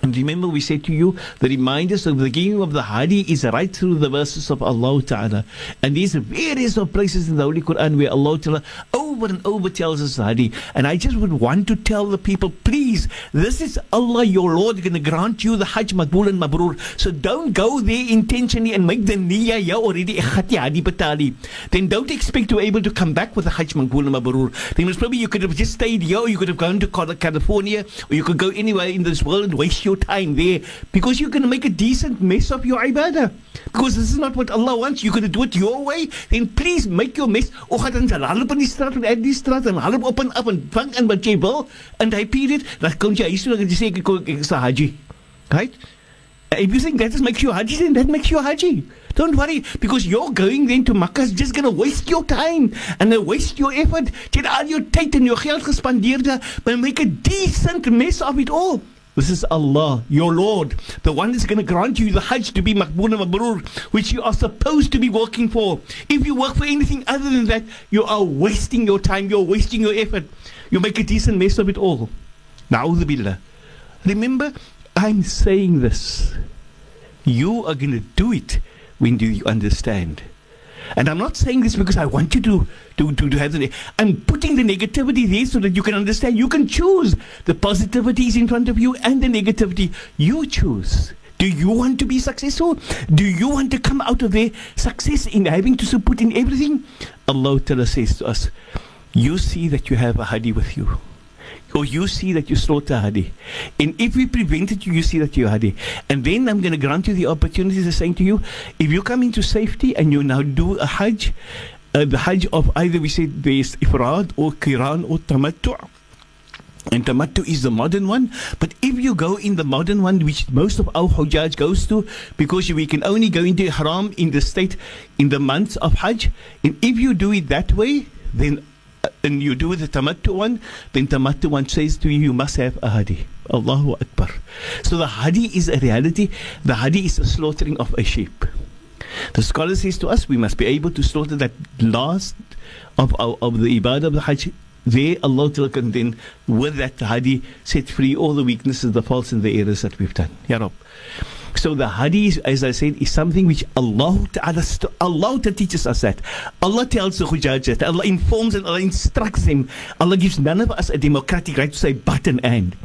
And remember, we said to you, the reminders of the beginning of the Hadi is right through the verses of Allah Ta'ala. And these various of places in the Holy Quran where Allah Ta'ala over and over tells us the Hadi. And I just would want to tell the people, please, this is Allah your Lord going to grant you the Hajj Makbul and Mabrur. So don't go there intentionally and make the niyyah ya already Hadi batali. Then don't expect to be able to come back with the Hajj Makbul and Mabrur. Then most probably you could have just stayed here or you could have gone to California or you could go anywhere in this world and waste your time there because you're going to make a decent mess of your ibadah. Because this is not what Allah wants. You're going to do it your way. Then please make your mess. O gaan dan hulle op die straat en uit die straat en hulle op en af en vang en wat jy wil en hy period dan kom jy hier so en jy sê ek ek is 'n haji. Right? If you think that just makes you haji, then that makes you haji. Don't worry, because you're going then to Makkah is just going to waste your time and waste your effort. Jy het al jou tyd en geld gespandeer, but make a decent mess of it all. This is Allah, your Lord, the one that's going to grant you the Hajj to be Maqbool Mabrur, which you are supposed to be working for. If you work for anything other than that, you are wasting your time, you're wasting your effort. You make a decent mess of it all. Na'udhu. Remember, I'm saying this. You are going to do it when you understand. And I'm not saying this because I want you to, to, to, to have the. I'm putting the negativity there so that you can understand. You can choose. The positivity is in front of you and the negativity. You choose. Do you want to be successful? Do you want to come out of there success in having to put in everything? Allah Ta'ala says to us, You see that you have a hadi with you or you see that you slaughter Hadi. And if we prevented you, you see that you're Hadi. And then I'm going to grant you the opportunity to saying to you, if you come into safety and you now do a Hajj, uh, the Hajj of either we say there's Ifrad or Qiran or Tamattu'. And Tamattu is the modern one. But if you go in the modern one, which most of our Hujjaj goes to, because we can only go into Haram in the state in the months of Hajj, and if you do it that way, then and you do the tamattu one, then tamattu one says to you, you must have a hadi. Allahu Akbar. So the hadi is a reality. The hadi is the slaughtering of a sheep. The scholar says to us, we must be able to slaughter that last of, of, of the ibadah of the hajj. There, Allah can then, with that hadi, set free all the weaknesses, the faults, and the errors that we've done. Ya Rab. So the hadith, as I said, is something which Allah Ta'ala, Allah teaches us that. Allah tells the Hujjaj that. Allah informs and Allah instructs him. Allah gives none of us a democratic right to say but and and.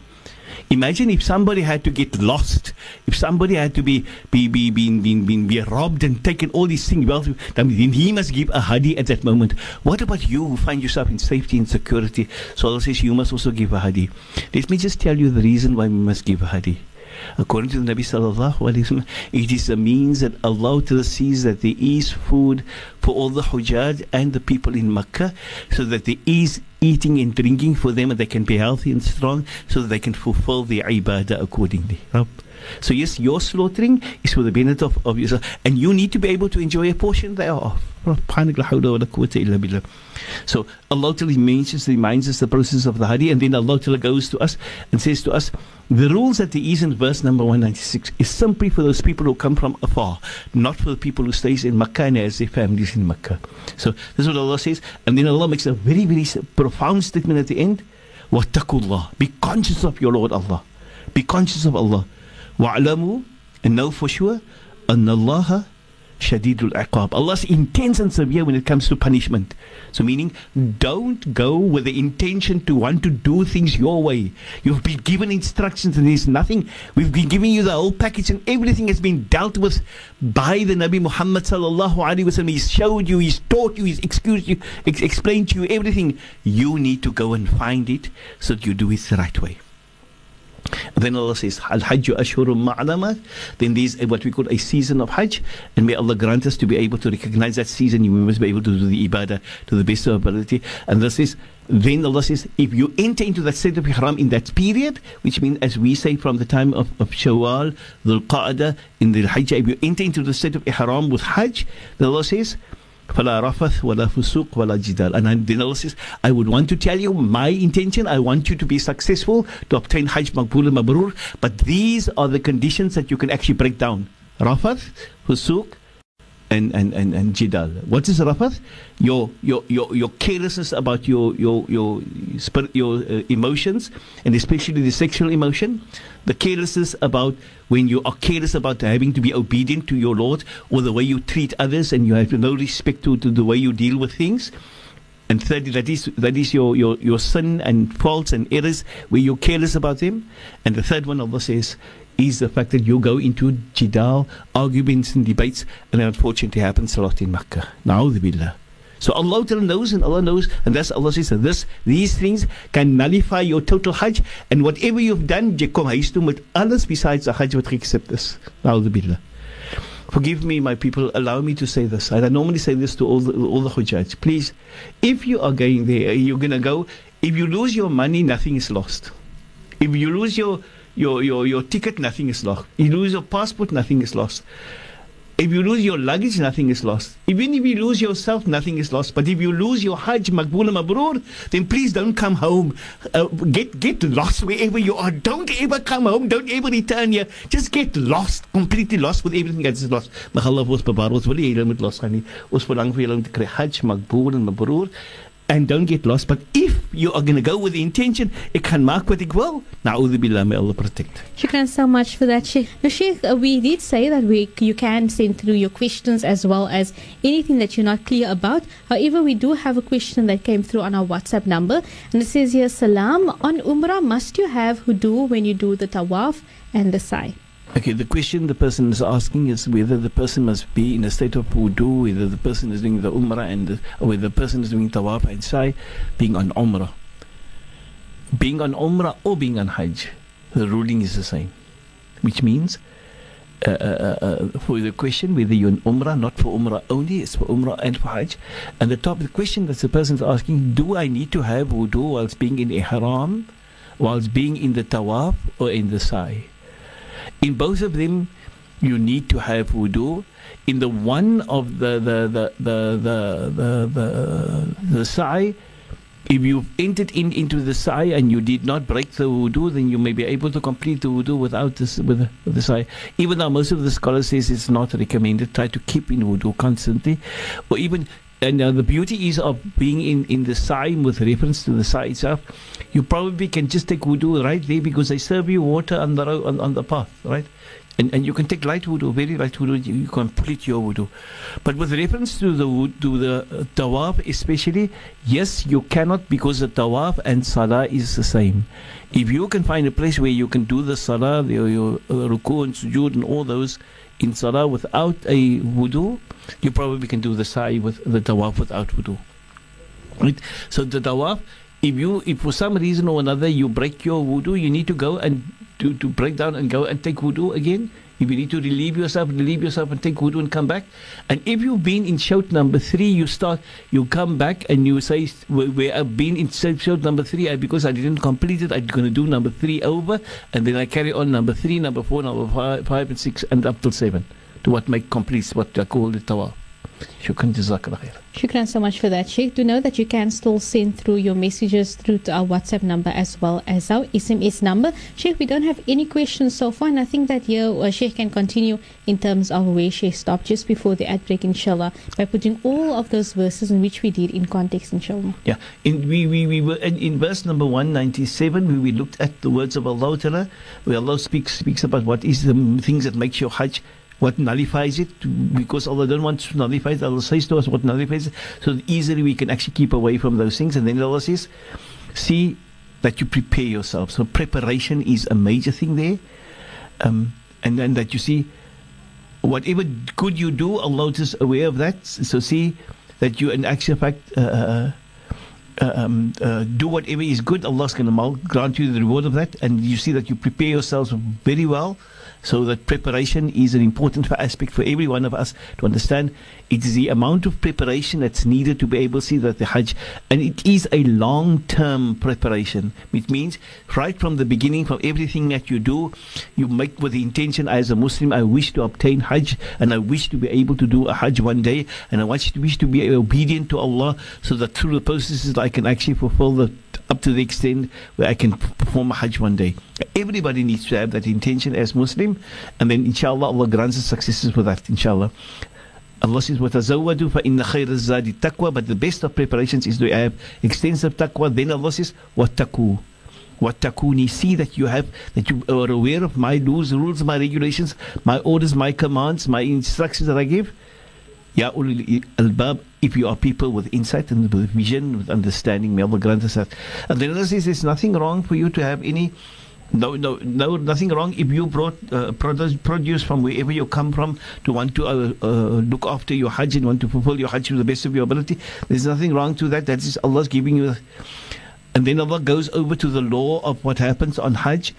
Imagine if somebody had to get lost, if somebody had to be be be be, be, be, be robbed and taken all these things, well, then he must give a hadi at that moment. What about you who find yourself in safety and security? So Allah says you must also give a hadi. Let me just tell you the reason why we must give a hadi. According to the Nabi sallallahu alaihi wasallam, it is a means that Allah sees that there is food for all the Hujjaj and the people in Makkah, so that there is eating and drinking for them, and they can be healthy and strong, so that they can fulfill their ibadah accordingly. So yes, your slaughtering is for the benefit of, of yourself, and you need to be able to enjoy a portion thereof. So Allah mentions, reminds us the process of the Hadi, and then Allah goes to us and says to us, the rules that he is in verse number 196 is simply for those people who come from afar, not for the people who stays in Makkah and has their families in Makkah. So this is what Allah says, and then Allah makes a very, very profound statement at the end. Wattakullah. Be conscious of your Lord Allah. Be conscious of Allah. وَاعْلَمُوا And know for sure أَنَّ اللَّهَ shadidul iqab. Allah's intense and severe when it comes to punishment. So meaning, don't go with the intention to want to do things your way. You've been given instructions and there's nothing. We've been giving you the whole package and everything has been dealt with by the Nabi Muhammad sallallahu alaihi wasallam. He's showed you, he's taught you, he's excused you, ex- explained to you everything. You need to go and find it so that you do it the right way. Then Allah says, Al Hajj Ashhurum Ma'lamat. Then this is what we call a season of Hajj. And may Allah grant us to be able to recognize that season. We must be able to do the ibadah to the best of our ability. And this is, then Allah says, if you enter into that state of Ihram in that period, which means, as we say, from the time of, of Shawwal, Dhul Qa'dah, in the Hajj, if you enter into the state of Ihram with Hajj, then Allah says, فلا رفث ولا فسوق ولا جدال and then Allah says I would want to tell you my intention I want you to be successful to obtain Hajj Maqbul and Mabrur but these are the conditions that you can actually break down Rafath, Fusuq and, and, and, and jidal. What is rafath? Your, your, your, your carelessness about your, your, your, spirit, your uh, emotions, and especially the sexual emotion. The carelessness about when you are careless about having to be obedient to your Lord, or the way you treat others, and you have no respect to, to the way you deal with things. And thirdly, that is that is your, your, your sin and faults and errors where you're careless about them. And the third one, Allah says, is the fact that you go into jidal, arguments and debates, and unfortunately happens a lot in Makkah. Na'udhu billah. So Allah knows and Allah knows, and that's Allah says that this these things can nullify your total Hajj, and whatever you've done, jy kom huis toe met alles besides the Hajj wat geaccept is. Na'udhu billah. Forgive me, my people. Allow me to say this. I normally say this to all the, all the Hujjaj. Please, if you are going there, you're going to go. If you lose your money, nothing is lost. If you lose your your, your, your ticket, nothing is lost. You lose your passport, nothing is lost. If you lose your luggage, nothing is lost. Even if you lose yourself, nothing is lost. But if you lose your Hajj, Maqbul Mabrur, then please don't come home. Uh, get get lost wherever you are. Don't ever come home. Don't ever return here. Just get lost, completely lost with everything that is lost. Mag Allah ons bewaar. Ons wil nie julle moet los gaan nie. Ons Hajj, Maqbul en Mabrur and don't get lost. But if you are going to go with the intention, it can mark what it will. Na'udhu billah, may Allah protect. Shukran so much for that, Sheikh. Now, Sheikh, uh, we did say that we you can send through your questions as well as anything that you're not clear about. However, we do have a question that came through on our WhatsApp number, and it says here, Salam, on Umrah, must you have wudu when you do the tawaf and the sa'i? Okay, the question the person is asking is whether the person must be in a state of wudu, whether the person is doing the umrah and the, whether the person is doing tawaf and sa'i, being on umrah. Being on umrah or being on hajj, the ruling is the same. Which means, uh, uh, uh, uh for the question whether you're on umrah, not for umrah only, it's for umrah and for hajj. And the top, the question that the person is asking, do I need to have wudu whilst being in ihram, whilst being in the tawaf or in the sa'i? In both of them, you need to have wudu. In the one of the the the the the the, the, the sa'i, if you entered in into the sa'i and you did not break the wudu, then you may be able to complete the wudu without this with, the sa'i. Even though most of the scholars says it's not recommended, try to keep in wudu constantly, or even and uh, the beauty is of being in, in the sa'i with reference to the sa'i itself. You probably can just take wudu right there because they serve you water on the road, on, on the path, right? And, and you can take light wudu, very light wudu, you, you complete your wudu. But with reference to the to the uh, tawaf, especially, yes, you cannot because the tawaf and salah is the same. If you can find a place where you can do the salah, your, your uh, ruku and sujood and all those in salah without a wudu, you probably can do the sa'i with the tawaf without wudu. Right? So the tawaf, if you if for some reason or another you break your wudu, you need to go and to, to break down and go and take wudu again. If you need to relieve yourself, relieve yourself and take wudu and come back. And if you've been in shawt number three, you start, you come back and you say, where, where I've been in shawt number three, I, because I didn't complete it, I'm going to do number three over, and then I carry on number three, number four, number five, five and six, and up till seven, what make complete what I call the tawaf. Shukran jazakallah khair. Shukran so much for that, Sheikh. Do know that you can still send through your messages through to our WhatsApp number as well as our SMS number. Sheikh, we don't have any questions so far, and I think that here uh, Sheikh can continue in terms of where Sheikh stopped just before the ad break, inshallah, by putting all of those verses in which we did in context, inshallah. Yeah, in, we, we, we were in, in verse number 197, we, we looked at the words of Allah where Allah speaks, speaks about what is the things that makes your Hajj what nullifies it because Allah don't want to nullify it. Allah says to us what nullifies it so easily we can actually keep away from those things. And then Allah says, see that you prepare yourself. So preparation is a major thing there. Um, and then that you see whatever good you do, Allah is aware of that. So see that you in actual fact uh, uh, uh um, uh, do whatever is good. Allah's going to grant you the reward of that. And you see that you prepare yourselves very well so that preparation is an important aspect for every one of us to understand. It is the amount of preparation that's needed to be able to see that the Hajj, and it is a long-term preparation. It means right from the beginning, from everything that you do, you make with the intention as a Muslim, I wish to obtain Hajj, and I wish to be able to do a Hajj one day, and I wish to, be obedient to Allah, so that through the processes I can actually fulfill the up to the extent where I can perform a Hajj one day. Everybody needs to have that intention as Muslim, and then inshallah Allah grants us successes with that, inshallah. Allah says, وَتَزَوَّدُوا فَإِنَّ خَيْرَ الزَّادِ taqwa. But the best of preparations is to have extensive taqwa. Then Allah says, وَاتَّقُوا وَاتَّقُونِ See that you have, that you are aware of my rules, rules, my regulations, my orders, my commands, my instructions that I give. Ya ulil albab, if you are people with insight and with vision, with understanding, may Allah grant us that. And then Allah says there's nothing wrong for you to have any no, no, no, nothing wrong if you brought uh, produce, from wherever you come from to want to uh, uh, look after your Hajj and want to fulfill your Hajj to the best of your ability. There's nothing wrong to that. That is Allah's giving you. And then Allah goes over to the law of what happens on Hajj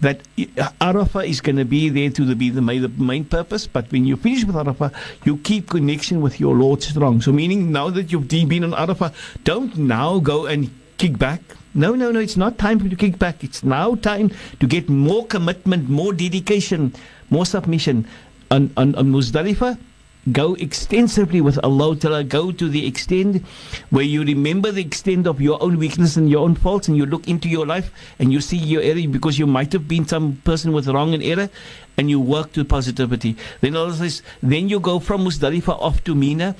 that Arafah is going to be there to be the main, the main purpose, but when you finish with Arafah, you keep connection with your Lord strong. So, meaning now that you've been on Arafah, don't now go and kick back. No, no, no, it's not time for you to kick back. It's now time to get more commitment, more dedication, more submission. On, on, on Muzdalifah, go extensively with Allah Ta'ala, go to the extent where you remember the extent of your own weakness and your own faults and you look into your life and you see your error because you might have been some person with wrong and error and you work to positivity. Then Allah says, then you go from Muzdalifah off to Mina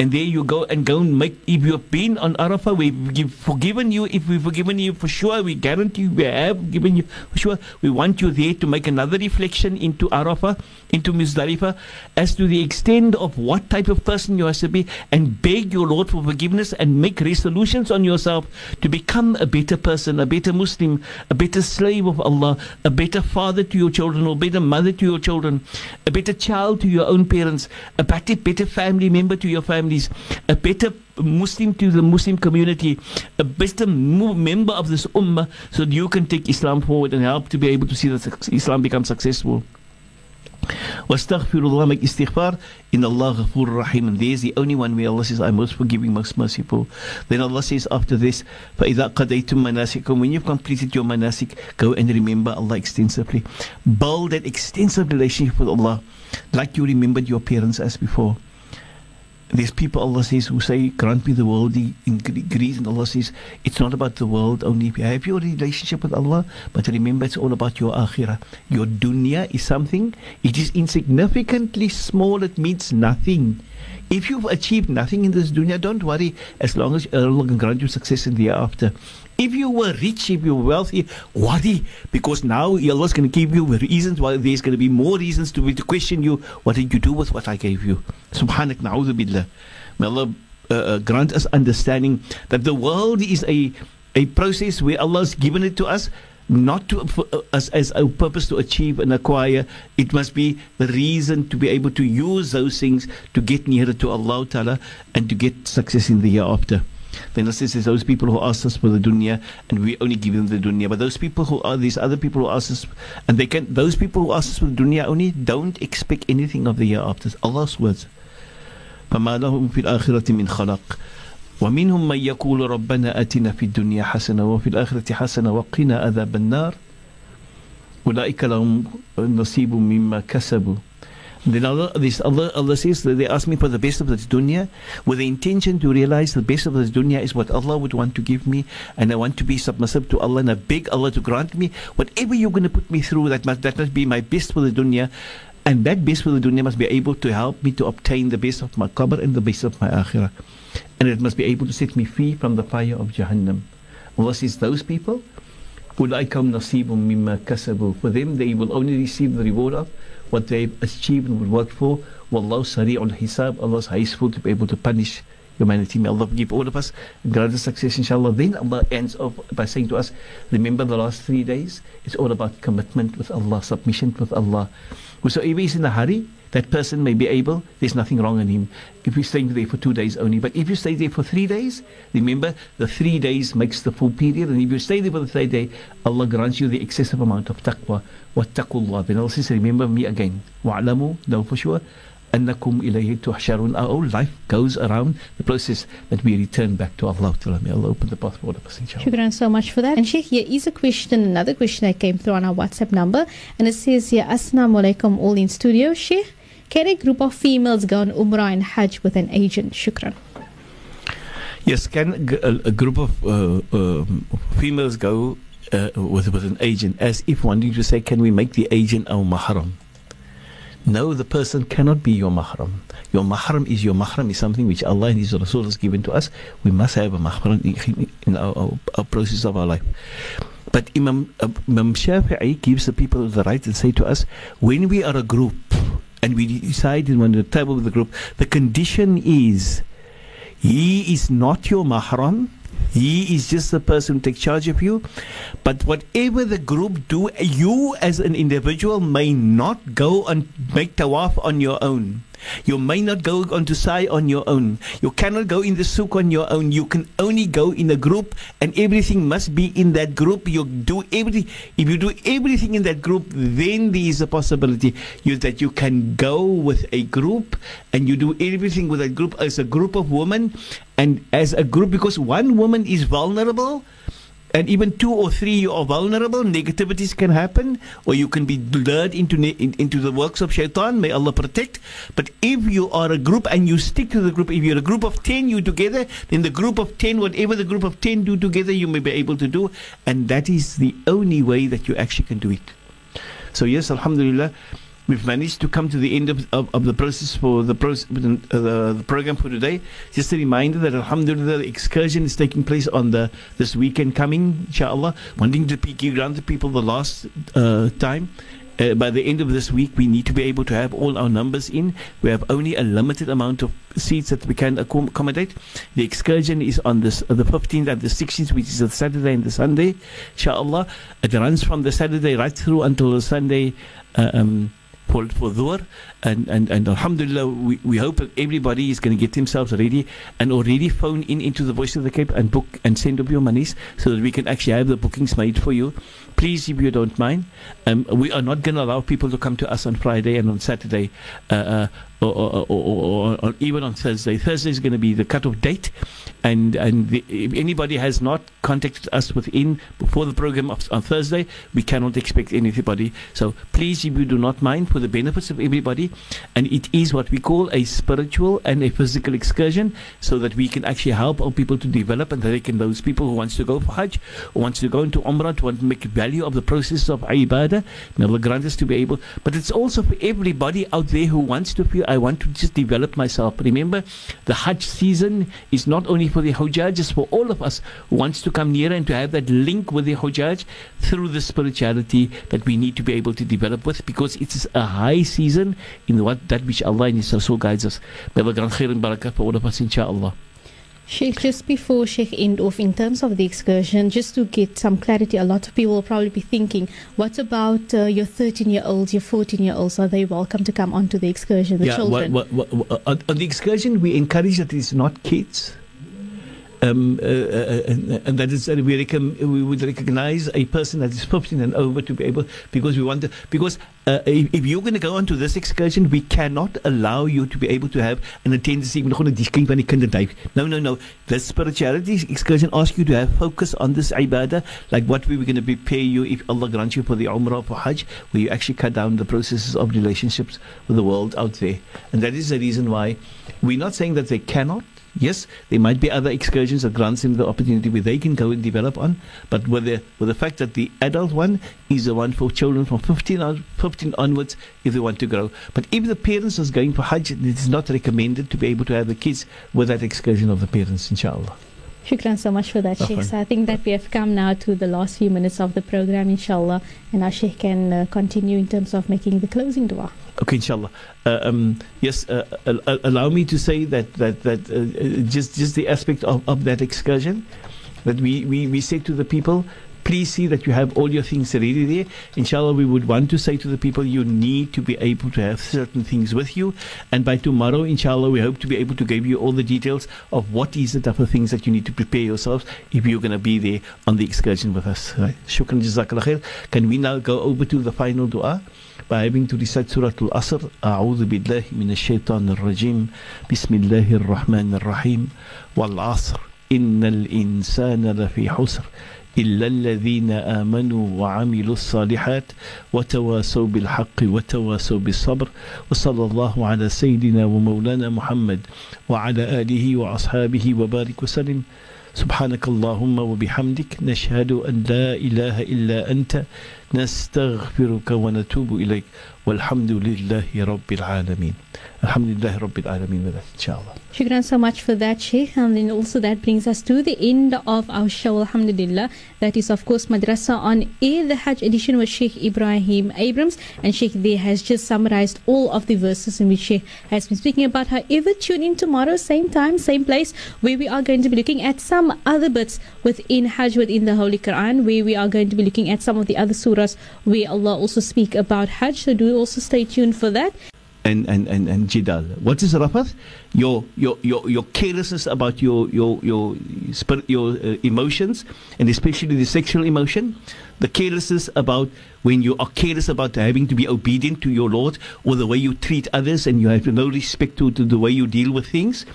and there you go and go and make if you've been on Arafah we've forgiven you. If we've forgiven you for sure we guarantee we have given you for sure we want you there to make another reflection into Arafah into Muzdalifah as to the extent of what type of person you are to be and beg your Lord for forgiveness and make resolutions on yourself to become a better person a better Muslim a better slave of Allah a better father to your children or better mother to your children a better child to your own parents a better, better family member to your family families, a better Muslim to the Muslim community, a better member of this ummah, so that you can take Islam forward and help to be able to see that Islam become successful. Wastaghfirullah, make istighfar. In Allah Ghafur Rahim. And there's the only one where Allah says, I'm most forgiving, most merciful. Then Allah says after this, فَإِذَا قَدَيْتُم مَنَاسِكُم When you've completed your manasik, go and remember Allah extensively. Build that extensive relationship with Allah like you remembered your parents as before there's people Allah says who say, grant me the world in Greece, and Allah says, it's not about the world only. If you have your relationship with Allah, but remember it's all about your akhirah. Your dunya is something, it is insignificantly small, it means nothing. If you've achieved nothing in this dunya, don't worry, as long as Allah can grant you success in the hereafter. If you were rich, if you were wealthy, worry because now Allah's going to give you reasons why there's going to be more reasons to, to question you. What did you do with what I gave you? Subhanak na'udhu billah. May Allah uh, uh, grant us understanding that the world is a, a process where Allah's given it to us not to uh, as, as a purpose to achieve and acquire. It must be the reason to be able to use those things to get nearer to Allah Ta'ala and to get success in the year after. Then Allah says there's those people who ask us for the dunya and we only give them the dunya. But those people who are these other people who ask us and they can those people who ask us for the dunya only don't expect anything of the year after. Allah's words. فما لهم في الآخرة من خلق ومنهم من يقول ربنا آتنا في الدنيا حسنة وفي الآخرة حسنة وقنا عذاب النار أولئك لهم نصيب مما كسبوا then Allah, this Allah, Allah says that they ask me for the best of this dunya with the intention to realize the best of this dunya is what Allah would want to give me and I want to be submissive to Allah and I beg Allah to grant me whatever you're going to put me through that must, that must be my best for the dunya and that best for the dunya must be able to help me to obtain the best of my qabr and the best of my akhirah and it must be able to set me free from the fire of Jahannam Allah says those people أولئكم نصيب مما كسبوا for them they will only receive the reward of what they've achieved and what worked for. Wallahu sari'ul hisab. Allah is hasteful to be able to punish humanity. May Allah give all of us greater success inshallah. Then Allah ends off by saying to us remember the last three days? It's all about commitment with Allah submission with Allah. Whosoever is in a hurry that person may be able, there's nothing wrong in him. If you stay there for two days only, but if you stay there for three days, remember the three days makes the full period, and if you stay there for the third day, Allah grants you the excessive amount of taqwa. Wattaqullah. Then Allah says, remember me again. Wa'alamu, know for sure. أنكم إليه تحشرون our whole life goes around the process that we return back to Allah may Allah open the path for us inshallah Shukran so much for that and Sheikh here is a question another question that came through on our WhatsApp number and it says here Assalamu alaikum all in studio Sheikh can a group of females go on Umrah and Hajj with an agent? Shukran. Yes, can a, group of uh, uh, females go uh, with, with an agent as if wanting to say, can we make the agent our mahram? No, the person cannot be your mahram. Your mahram is your mahram is something which Allah and His Rasul has given to us. We must have a mahram in our, our, our process of our life. But Imam, uh, Imam Shafi'i gives the people the right to say to us, when we are a group, and we decided when the table with the group, the condition is he is not your mahram. He is just the person who takes charge of you. But whatever the group do, you as an individual may not go and make tawaf on your own. You may not go on to Sai on your own. You cannot go in the souk on your own. You can only go in a group, and everything must be in that group. You do everything. If you do everything in that group, then there is a possibility you, that you can go with a group, and you do everything with a group as a group of women, and as a group because one woman is vulnerable and even two or three you are vulnerable negativities can happen or you can be lured into in, into the works of shaitan. May allah protect. But if you are a group and you stick to the group if you're a group of 10 you together then the group of 10 whatever the group of 10 do together you may be able to do. And that is the only way that you actually can do it. So yes alhamdulillah We've managed to come to the end of, of, of the process for the, pro- uh, the, the, program for today. Just a reminder that Alhamdulillah, the excursion is taking place on the this weekend coming, inshallah. Wanting to give grant the people the last uh, time. Uh, by the end of this week, we need to be able to have all our numbers in. We have only a limited amount of seats that we can accommodate. The excursion is on this, uh, the 15th and the 16th, which is the Saturday and the Sunday, inshallah. It runs from the Saturday right through until the Sunday. Uh, um, for, for Dhuhr. And, and, and Alhamdulillah, we, we hope that everybody is going to get themselves ready and already phone in into the Voice of the Cape and book and send up your monies so that we can actually have the bookings made for you. Please, if you don't mind, um, we are not going to allow people to come to us on Friday and on Saturday. Uh, uh, or, or, or, or, even on Thursday. Thursday is going to be the cut-off date, and and the, if anybody has not contacted us within before the program of, on Thursday, we cannot expect anybody. So please, if you do not mind, for the benefits of everybody, and it is what we call a spiritual and a physical excursion, so that we can actually help our people to develop, and that they can those people who wants to go for Hajj, who wants to go into Umrah, to want to make value of the process of ibadah, may Allah grant us to be able. But it's also for everybody out there who wants to feel I want to just develop myself. Remember, the Hajj season is not only for the Hujjaj, it's for all of us who wants to come nearer and to have that link with the Hujjaj through the spirituality that we need to be able to develop with because it is a high season in what that which Allah and His Rasul guides us. May Allah grant khair and barakah for all of us, inshaAllah. Sheikh, just before Sheikh end off, in terms of the excursion, just to get some clarity, a lot of people will probably be thinking, what about uh, your 13 year olds, your 14 year olds? Are they welcome to come onto the excursion? The yeah, children? What, what, what, on the excursion, we encourage that it's not kids. um, uh, uh, and, that is we, rec- we would recognize a person that is 15 and over to be able because we want to because uh, if, if, you're going to go on to this excursion we cannot allow you to be able to have an attendance even going to no no no. The spirituality excursion asks you to have focus on this ibadah like what we were going to prepare you if Allah grants you for the Umrah for Hajj where you actually cut down the processes of relationships with the world out there. And that is the reason why we're not saying that they cannot Yes, there might be other excursions that grants them the opportunity where they can go and develop on, but with the with the fact that the adult one is the one for children from 15, on, 15 onwards if they want to grow. But if the parents is going for Hajj, it is not recommended to be able to have the kids with that excursion of the parents, inshallah. Shukran so much for that, Sheikh. So I think that we have come now to the last few minutes of the program, inshallah, and our Sheikh can uh, continue in terms of making the closing dua. Okay, inshallah. Uh, um, yes, uh, allow me to say that that that uh, uh, just just the aspect of, of that excursion that we, we, we say to the people please see that you have all your things ready there. Inshallah, we would want to say to the people, you need to be able to have certain things with you. And by tomorrow, inshallah, we hope to be able to give you all the details of what is the type of things that you need to prepare yourselves if you're going to be there on the excursion with us. Right? Shukran jazakallah khair. Can we now go over to the final dua? by having to recite Surah Al-Asr أعوذ بالله من الشيطان الرجيم بسم الله الرحمن الرحيم والعصر إن الإنسان لفي حسر إلا الذين آمنوا وعملوا الصالحات وتواسوا بالحق وتواسوا بالصبر. وصلى الله على سيدنا ومولانا محمد وعلى آله وأصحابه وبارك وسلم. سبحانك اللهم وبحمدك نشهد أن لا إله إلا أنت. نستغفرك ونتوب إليك. Walhamdulillahi Rabbil Alameen. Alhamdulillahi Rabbil Alameen with us, inshallah. Shukran so much for that, Sheikh. And then also that brings us to the end of our show, Alhamdulillah. That is, of course, Madrasa on Air, the Hajj edition with Sheikh Ebrahim Abrahams. And Sheikh there has just summarized all of the verses in which Sheikh has been speaking about. However, tune in tomorrow, same time, same place, where we are going to be looking at some other bits within Hajj, within the Holy Quran, where we are going to be looking at some of the other surahs where Allah also speak about Hajj. So do also stay tuned for that and, and, and, and jidal. What is rafath? Your, your, your, your carelessness about your, your, your, spirit, your uh, emotions, and especially the sexual emotion. The carelessness about when you are careless about having to be obedient to your Lord, or the way you treat others, and you have no respect to, to the way you deal with things.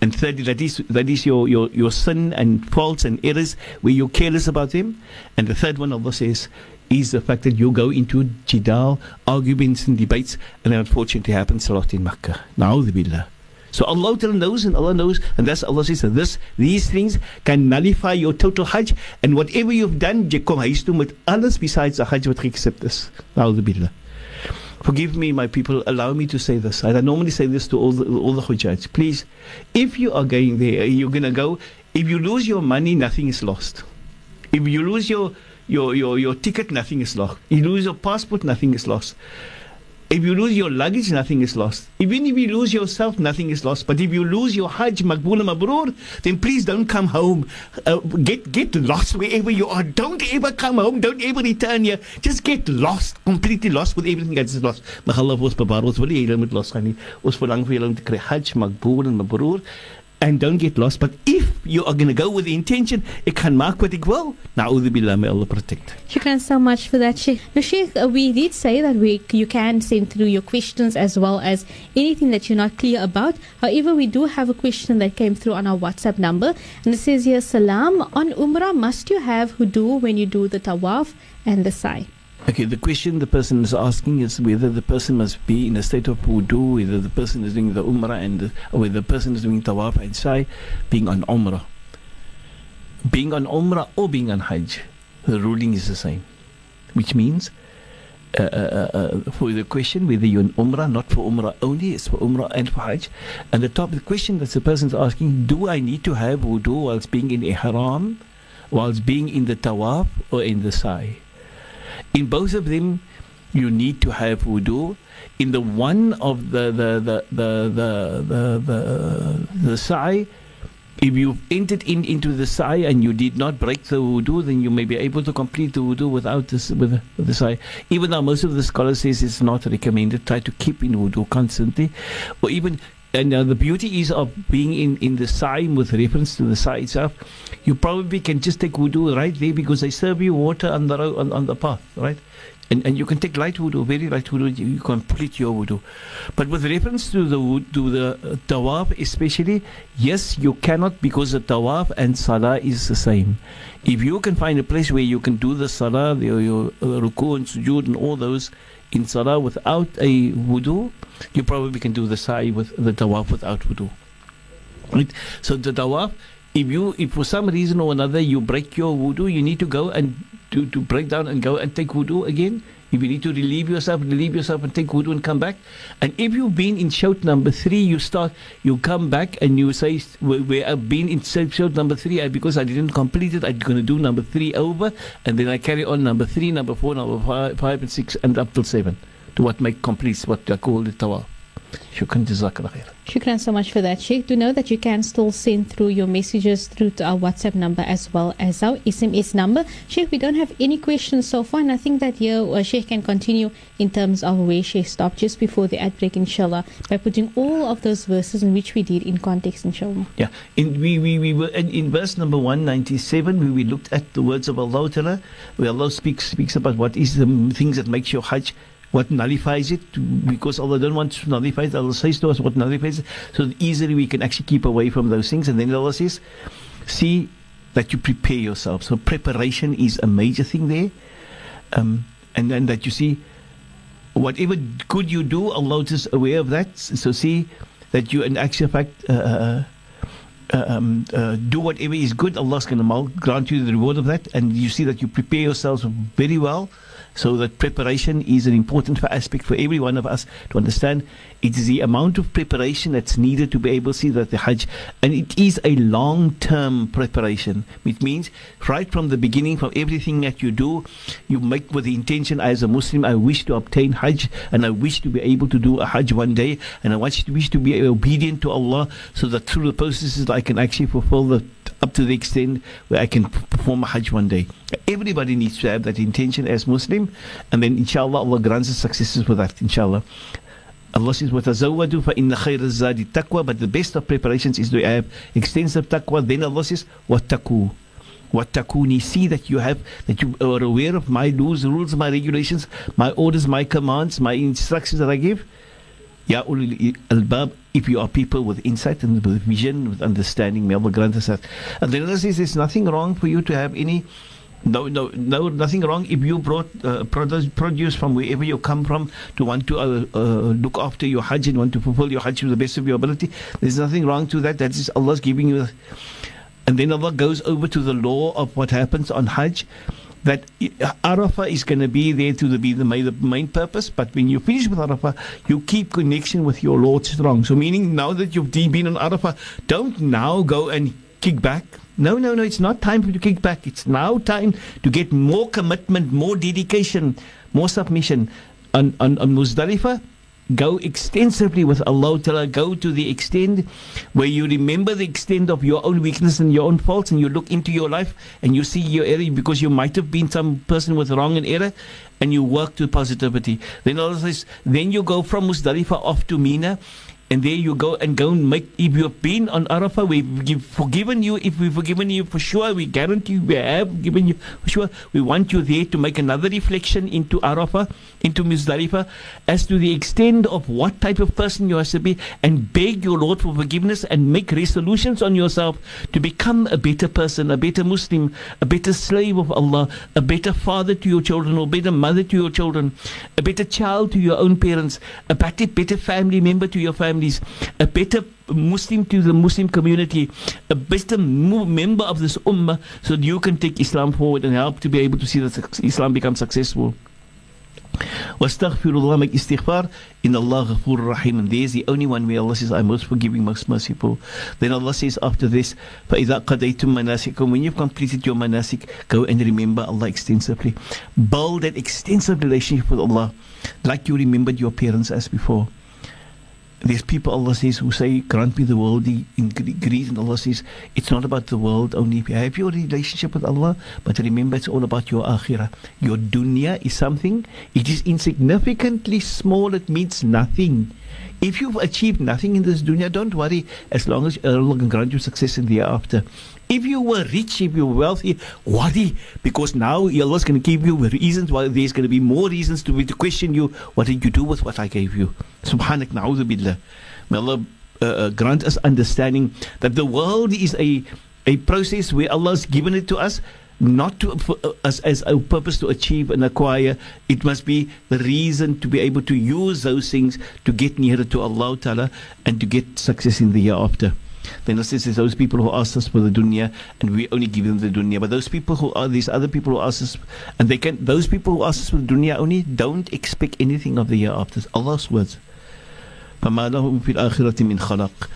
And thirdly, that is that is your, your, your sin and faults and errors where you're careless about them. And the third one, Allah says, is the fact that you go into jidal, arguments and debates, and unfortunately happens a lot in Makkah. Na'udhu billah. So Allah knows and Allah knows, and that's Allah says that this, these things can nullify your total Hajj, and whatever you've done, kom huis toe met alles besides the Hajj what geaccept is. Na'udhu billah. Forgive me, my people. Allow me to say this. I normally say this to all the, all the Hujjaj. Please, if you are going there, you're going to go. If you lose your money, nothing is lost. If you lose your your, your, your ticket, nothing is lost. You lose your passport, nothing is lost. If you lose your luggage, nothing is lost. Even if you lose yourself, nothing is lost. But if you lose your Hajj, Makbul Mabrur, then please don't come home. Uh, get get lost wherever you are. Don't ever come home. Don't ever return here. Just get lost, completely lost with everything that is lost. Mag Allah ons bewaar. Ons wil nie julle moet losgaan nie. Ons verlang vir julle om and don't get lost. But if you are going to go with the intention, it can mark what it will. Na'udhu billah, may Allah protect. Shukran so much for that, Sheikh. Now, Sheikh, uh, we did say that we you can send through your questions as well as anything that you're not clear about. However, we do have a question that came through on our WhatsApp number. And it says here, Salam, on Umrah, must you have wudu when you do the tawaf and the sa'i? Okay, the question the person is asking is whether the person must be in a state of wudu, whether the person is doing the umrah and whether the person is doing tawaf and sa'i, being on umrah. Being on umrah or being on hajj, the ruling is the same. Which means, uh, uh, uh, uh for the question whether you're on umrah, not for umrah only, it's for umrah and for hajj. And the top, the question that the person is asking, do I need to have wudu whilst being in ihram, whilst being in the tawaf or in the sa'i? In both of them, you need to have wudu. In the one of the the the the the the, the, the sa'i, if you've entered in into the sa'i and you did not break the wudu, then you may be able to complete the wudu without this with, the sa'i. Even though most of the scholars says it's not recommended, try to keep in wudu constantly, or even and uh, the beauty is of being in, in the sa'i with reference to the sa'i itself. You probably can just take wudu right there because they serve you water on the on, on the path, right? And, and you can take light wudu, very light wudu, you complete your wudu. But with reference to the to the uh, tawaf, especially, yes, you cannot because the tawaf and salah is the same. If you can find a place where you can do the salah, your, your uh, ruku and sujood and all those in salah without a wudu, you probably can do the sa'i with the tawaf without wudu. Right? So the tawaf, if you if for some reason or another you break your wudu, you need to go and to, to break down and go and take wudu again. If you need to relieve yourself, relieve yourself and take wudu and come back. And if you've been in shawt number three, you start, you come back and you say, where, I've been in shawt number three, I, because I didn't complete it, I'm going to do number three over, and then I carry on number three, number four, number five, five and six, and up till seven, to what make completes what I call the tawaf. Shukran jazakallah khair. Shukran so much for that, Sheikh. Do know that you can still send through your messages through to our WhatsApp number as well as our SMS number. Sheikh, we don't have any questions so far, and I think that here uh, Sheikh can continue in terms of where Sheikh stopped just before the ad break, inshallah, by putting all of those verses in which we did in context, inshallah. Yeah, in, we, we, we were in, in verse number 197, we, we looked at the words of Allah where Allah speaks, speaks about what is the things that makes your Hajj what nullifies it because Allah don't want to nullify it. Allah says to us what nullifies it so easily we can actually keep away from those things. And then Allah says, see that you prepare yourself. So preparation is a major thing there. Um, and then that you see whatever good you do, Allah is aware of that. So see that you in actual fact uh, uh, uh, um, uh, do whatever is good. Allah's going to grant you the reward of that. And you see that you prepare yourselves very well so that preparation is an important aspect for every one of us to understand. It is the amount of preparation that's needed to be able to see that the Hajj, and it is a long-term preparation. It means right from the beginning, from everything that you do, you make with the intention as a Muslim, I wish to obtain Hajj, and I wish to be able to do a Hajj one day, and I wish to, wish to be obedient to Allah, so that through the processes I can actually fulfill the up to the extent where I can perform a Hajj one day. Everybody needs to have that intention as Muslim, and then inshallah Allah grants us successes with that, inshallah. Allah says, وَتَزَوَّدُوا فَإِنَّ خَيْرَ الزَّادِ التَّقْوَى But the best of preparations is to have extensive taqwa. Then Allah says, وَاتَّقُوا وَاتَّقُونِ See that you have, that you are aware of my laws, rules, my regulations, my orders, my commands, my instructions that I give. Ya ulil albab, if you are people with insight and with vision, with understanding, may Allah grant us that. And then Allah says, there's nothing wrong for you to have any no, no, no, nothing wrong if you brought uh, produce, produce from wherever you come from to want to uh, uh, look after your Hajj and want to fulfill your Hajj to the best of your ability. There's nothing wrong to that. That is Allah's giving you. And then Allah goes over to the law of what happens on Hajj. That Arafah is going to be there to be the main, purpose, but when you finish with Arafah, you keep connection with your Lord strong. So, meaning now that you've been on Arafah, don't now go and kick back. No, no, no, it's not time for you to kick back. It's now time to get more commitment, more dedication, more submission. On, on, on Muzdalifah, go extensively with Allah Ta'ala, go to the extent where you remember the extent of your own weakness and your own faults and you look into your life and you see your error because you might have been some person with wrong and error and you work to positivity. Then Allah says, then you go from Muzdalifah off to Mina and there you go and go and make if you've been on Arafah we've forgiven you. If we've forgiven you for sure we guarantee we have given you for sure we want you there to make another reflection into Arafah into Muzdalifah as to the extent of what type of person you are to be and beg your Lord for forgiveness and make resolutions on yourself to become a better person a better Muslim a better slave of Allah a better father to your children or better mother to your children a better child to your own parents a better, better family member to your family families, a better Muslim to the Muslim community, a better member of this ummah, so that you can take Islam forward and help to be able to see that Islam become successful. Wastaghfirullah, make istighfar. In Allah Ghafur Rahim. And there's the only one where Allah says, I'm most forgiving, most merciful. Then Allah says after this, فَإِذَا قَدَيْتُم مَنَاسِكُم When you've completed your manasik, go and remember Allah extensively. Build that extensive relationship with Allah, like you remembered your parents as before there's people Allah says who say grant me the worldly in greed and Allah says it's not about the world only. If you have your relationship with Allah but remember it's all about your akhirah. Your dunya is something it is insignificantly small it means nothing. If you've achieved nothing in this dunya, don't worry. As long as Allah can grant you success in the hereafter. If you were rich, if you were wealthy, worry because now Allah's going to give you reasons why there's going to be more reasons to, to question you. What did you do with what I gave you? Subhanak na'udhu billah. May Allah uh, uh, grant us understanding that the world is a, a process where Allah's given it to us not to uh, as, as a purpose to achieve and acquire. It must be the reason to be able to use those things to get nearer to Allah Ta'ala and to get success in the year after. Then it says there's those people who ask us for the dunya and we only give them the dunya. But those people who are these other people who ask us and they can those people who ask us for the dunya only don't expect anything of the year after. Allah's words. فما لهم في الآخرة من خلق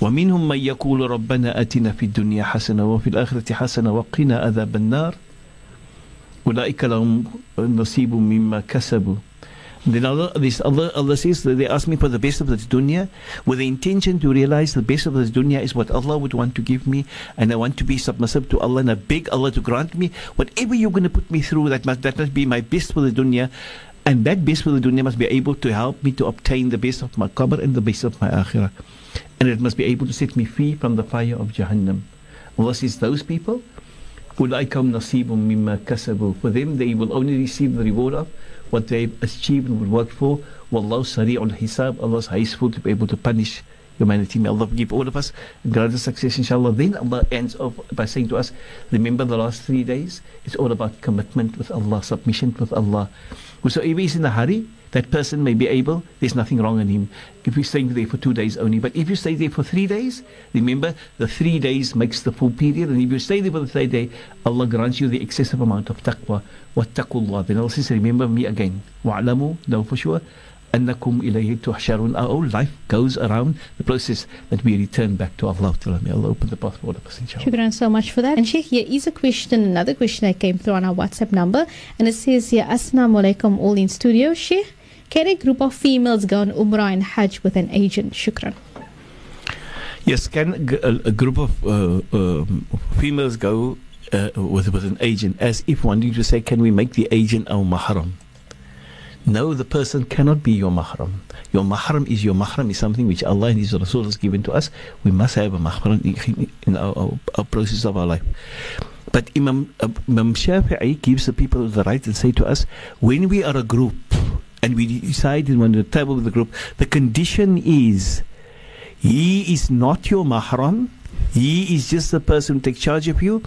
ومنهم من يقول ربنا أتنا في الدنيا حسنة وفي الآخرة حسنة وقنا عذاب النار أولئك لهم نصيب مما كسبوا then Allah, this Allah, Allah says that they ask me for the best of this dunya with the intention to realize the best of this dunya is what Allah would want to give me. And I want to be submissive to Allah and I beg Allah to grant me whatever you're going to put me through that must, that must be my best for the dunya. And that best for the dunya must be able to help me to obtain the best of my qabr and the best of my akhirah. And it must be able to set me free from the fire of Jahannam. Allah says those people, Ulaikum nasibum mimma kasabu. For them, they will only receive the reward of what they've achieved and worked for. Wallahu sari'ul hisab. Allah is hasteful to be able to punish humanity. May Allah forgive all of us and grant us success, inshallah. Then Allah ends off by saying to us, Remember the last three days, it's all about commitment with Allah, submission with Allah. Whosoever is in a hurry, that person may be able, there's nothing wrong in him if he's staying there for two days only. But if you stay there for three days, remember the three days makes the full period. And if you stay there for the third day, Allah grants you the excessive amount of taqwa. Wattaqullah. Then Allah says, remember me again. Wa'alamu, know for sure. أنكم إليه تحشرون Our whole life goes around the process that we return back to Allah. May Allah open the path for all of us, inshallah. Shukran so much for that. And Sheikh, here is a question, another question that came through on our WhatsApp number. And it says here, Assalamu alaikum, all in studio. Sheikh, can a group of females go on Umrah and Hajj with an agent? Shukran. Yes, can a, group of uh, um, females go uh, with, with an agent as if wanting to say, can we make the agent our mahram? No, the person cannot be your mahram. Your mahram is your mahram is something which Allah and His Rasul has given to us. We must have a mahram in our, our, our process of our life. But Imam, uh, Imam Shafi'i gives the people the right and say to us, when we are a group and we decide when we travel with the group, the condition is he is not your mahram. He is just the person who takes charge of you.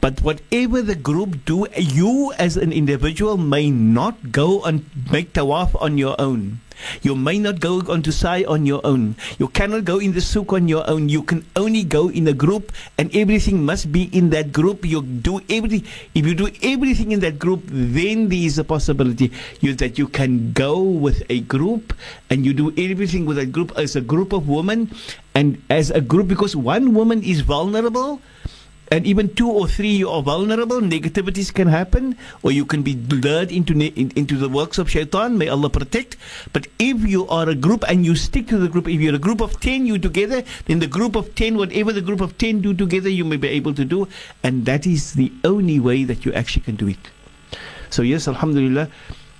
But whatever the group do, you as an individual may not go and make tawaf on your own. You may not go on to sa'i on your own. You cannot go in the souk on your own. You can only go in a group, and everything must be in that group. You do everything. If you do everything in that group, then there is a possibility you, that you can go with a group, and you do everything with a group as a group of women, and as a group because one woman is vulnerable and even two or three you are vulnerable negativities can happen or you can be lured into into the works of shaitan. May allah protect. But if you are a group and you stick to the group if you're a group of 10 you together then the group of 10 whatever the group of 10 do together you may be able to do. And that is the only way that you actually can do it. So yes alhamdulillah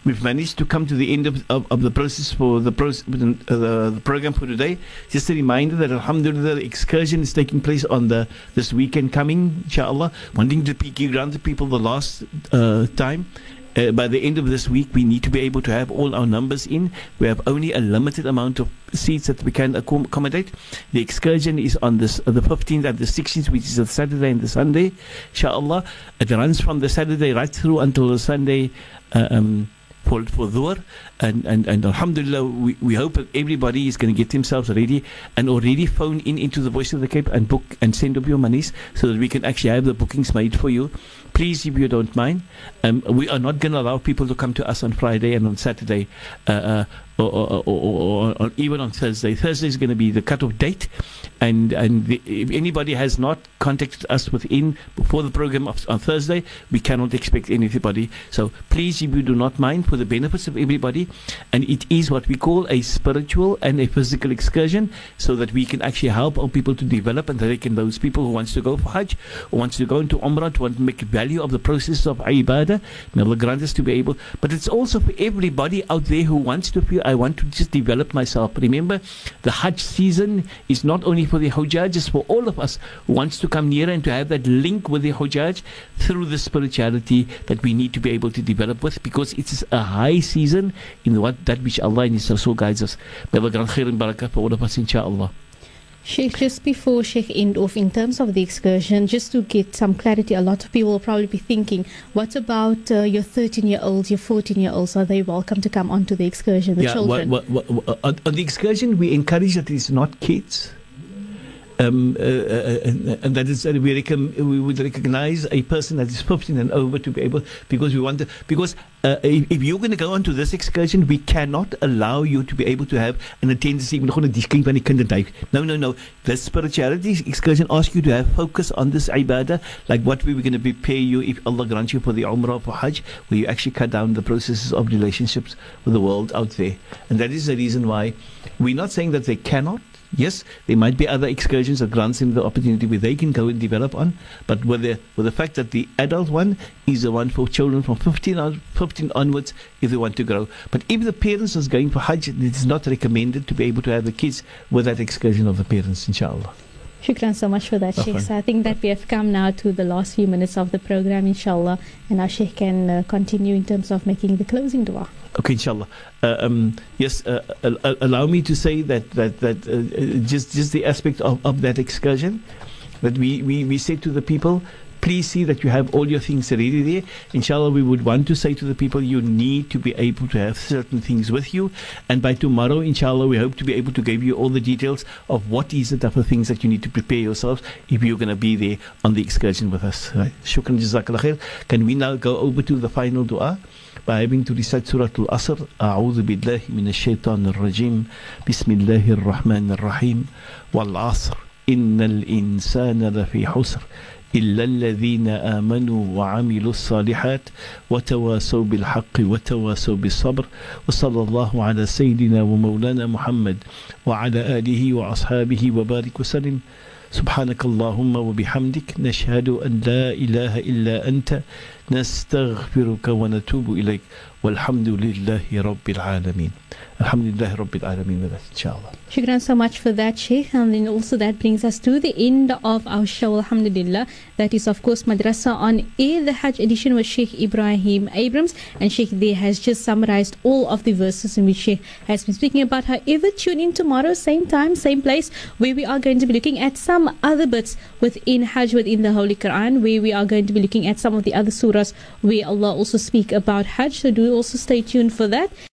We've managed to come to the end of, of, of the process for the, pro- uh, the, the program for today. Just a reminder that Alhamdulillah, the excursion is taking place on the this weekend coming, inshallah. Wanting to give grant the people the last uh, time. Uh, by the end of this week, we need to be able to have all our numbers in. We have only a limited amount of seats that we can accommodate. The excursion is on this, uh, the 15th and the 16th, which is the Saturday and the Sunday, inshallah. It runs from the Saturday right through until the Sunday. Uh, um, for for Dhuhr and, and, and Alhamdulillah we, we hope that everybody is going to get themselves ready and already phone in into the Voice of the Cape and book and send up your monies so that we can actually have the bookings made for you. Please, if you don't mind, um, we are not going to allow people to come to us on Friday and on Saturday uh, uh, or, or, or, or, even on Thursday. Thursday is going to be the cut-off date and and the, if anybody has not contacted us within before the program of, on Thursday, we cannot expect anybody. So please, if you do not mind, for the benefits of everybody, and it is what we call a spiritual and a physical excursion, so that we can actually help our people to develop and they can those people who wants to go for Hajj or wants to go into Umrah to want to make value of the process of ibadah. May Allah grant us to be able. But it's also for everybody out there who wants to feel, I want to just develop myself. Remember, the Hajj season is not only for the Hujjaj, it's for all of us who wants to come nearer and to have that link with the Hujjaj through the spirituality that we need to be able to develop with because it's a high season in what that which Allah and His Rasul guides us. May Allah grant khair and barakah for all of us, inshaAllah. Sheikh, just before Sheikh end off, in terms of the excursion, just to get some clarity, a lot of people will probably be thinking, what about uh, your 13 year olds, your 14 year olds? Are they welcome to come onto the excursion, the yeah, children? What, what, what, on, on the excursion, we encourage that it's not kids. Um, uh, uh, and, and that is that we, we would recognize a person that is 15 and over to be able because we want to because uh, if, if you're going to go on to this excursion we cannot allow you to be able to have an attendance even no no no. The spirituality excursion asks you to have focus on this ibadah like what we were going to prepare you if Allah grants you for the umrah for hajj where you actually cut down the processes of relationships with the world out there. And that is the reason why we're not saying that they cannot Yes, there might be other excursions that grants them the opportunity where they can go and develop on, but with the with the fact that the adult one is the one for children from 15, on, 15 onwards if they want to grow. But if the parents is going for Hajj, it is not recommended to be able to have the kids with that excursion of the parents, inshallah. Shukran so much for that, Sheikh. So I think that we have come now to the last few minutes of the program, inshallah, and our Sheikh can uh, continue in terms of making the closing dua. Okay, inshallah. Uh, um, yes, uh, allow me to say that that that uh, uh, just just the aspect of, of that excursion that we, we, we said to the people, please see that you have all your things ready there. Inshallah, we would want to say to the people, you need to be able to have certain things with you. And by tomorrow, inshallah, we hope to be able to give you all the details of what is the type of things that you need to prepare yourselves if you're going to be there on the excursion with us. Right? Shukran jazakallah khair. Can we now go over to the final dua? by having to recite Surah Al-Asr أعوذ بالله من الشيطان الرجيم بسم الله الرحمن الرحيم والعصر إن الإنسان لفي حسر إلا الذين آمنوا وعملوا الصالحات وتواسوا بالحق وتواسوا بالصبر. وصلى الله على سيدنا ومولانا محمد وعلى آله وأصحابه وبارك وسلم. سبحانك اللهم وبحمدك نشهد أن لا إله إلا أنت. نستغفرك ونتوب إليك. والحمد لله رب العالمين Alhamdulillah Rabbil Alameen with us, inshallah. Shukran so much for that, Sheikh. And then also that brings us to the end of our show, Alhamdulillah. That is, of course, Madrasa on Air, the Hajj edition with Sheikh Ebrahim Abrahams. And Sheikh there has just summarized all of the verses in which Sheikh has been speaking about. However, tune in tomorrow, same time, same place, where we are going to be looking at some other bits within Hajj, within the Holy Quran, where we are going to be looking at some of the other surahs where Allah also speak about Hajj. So do also stay tuned for that.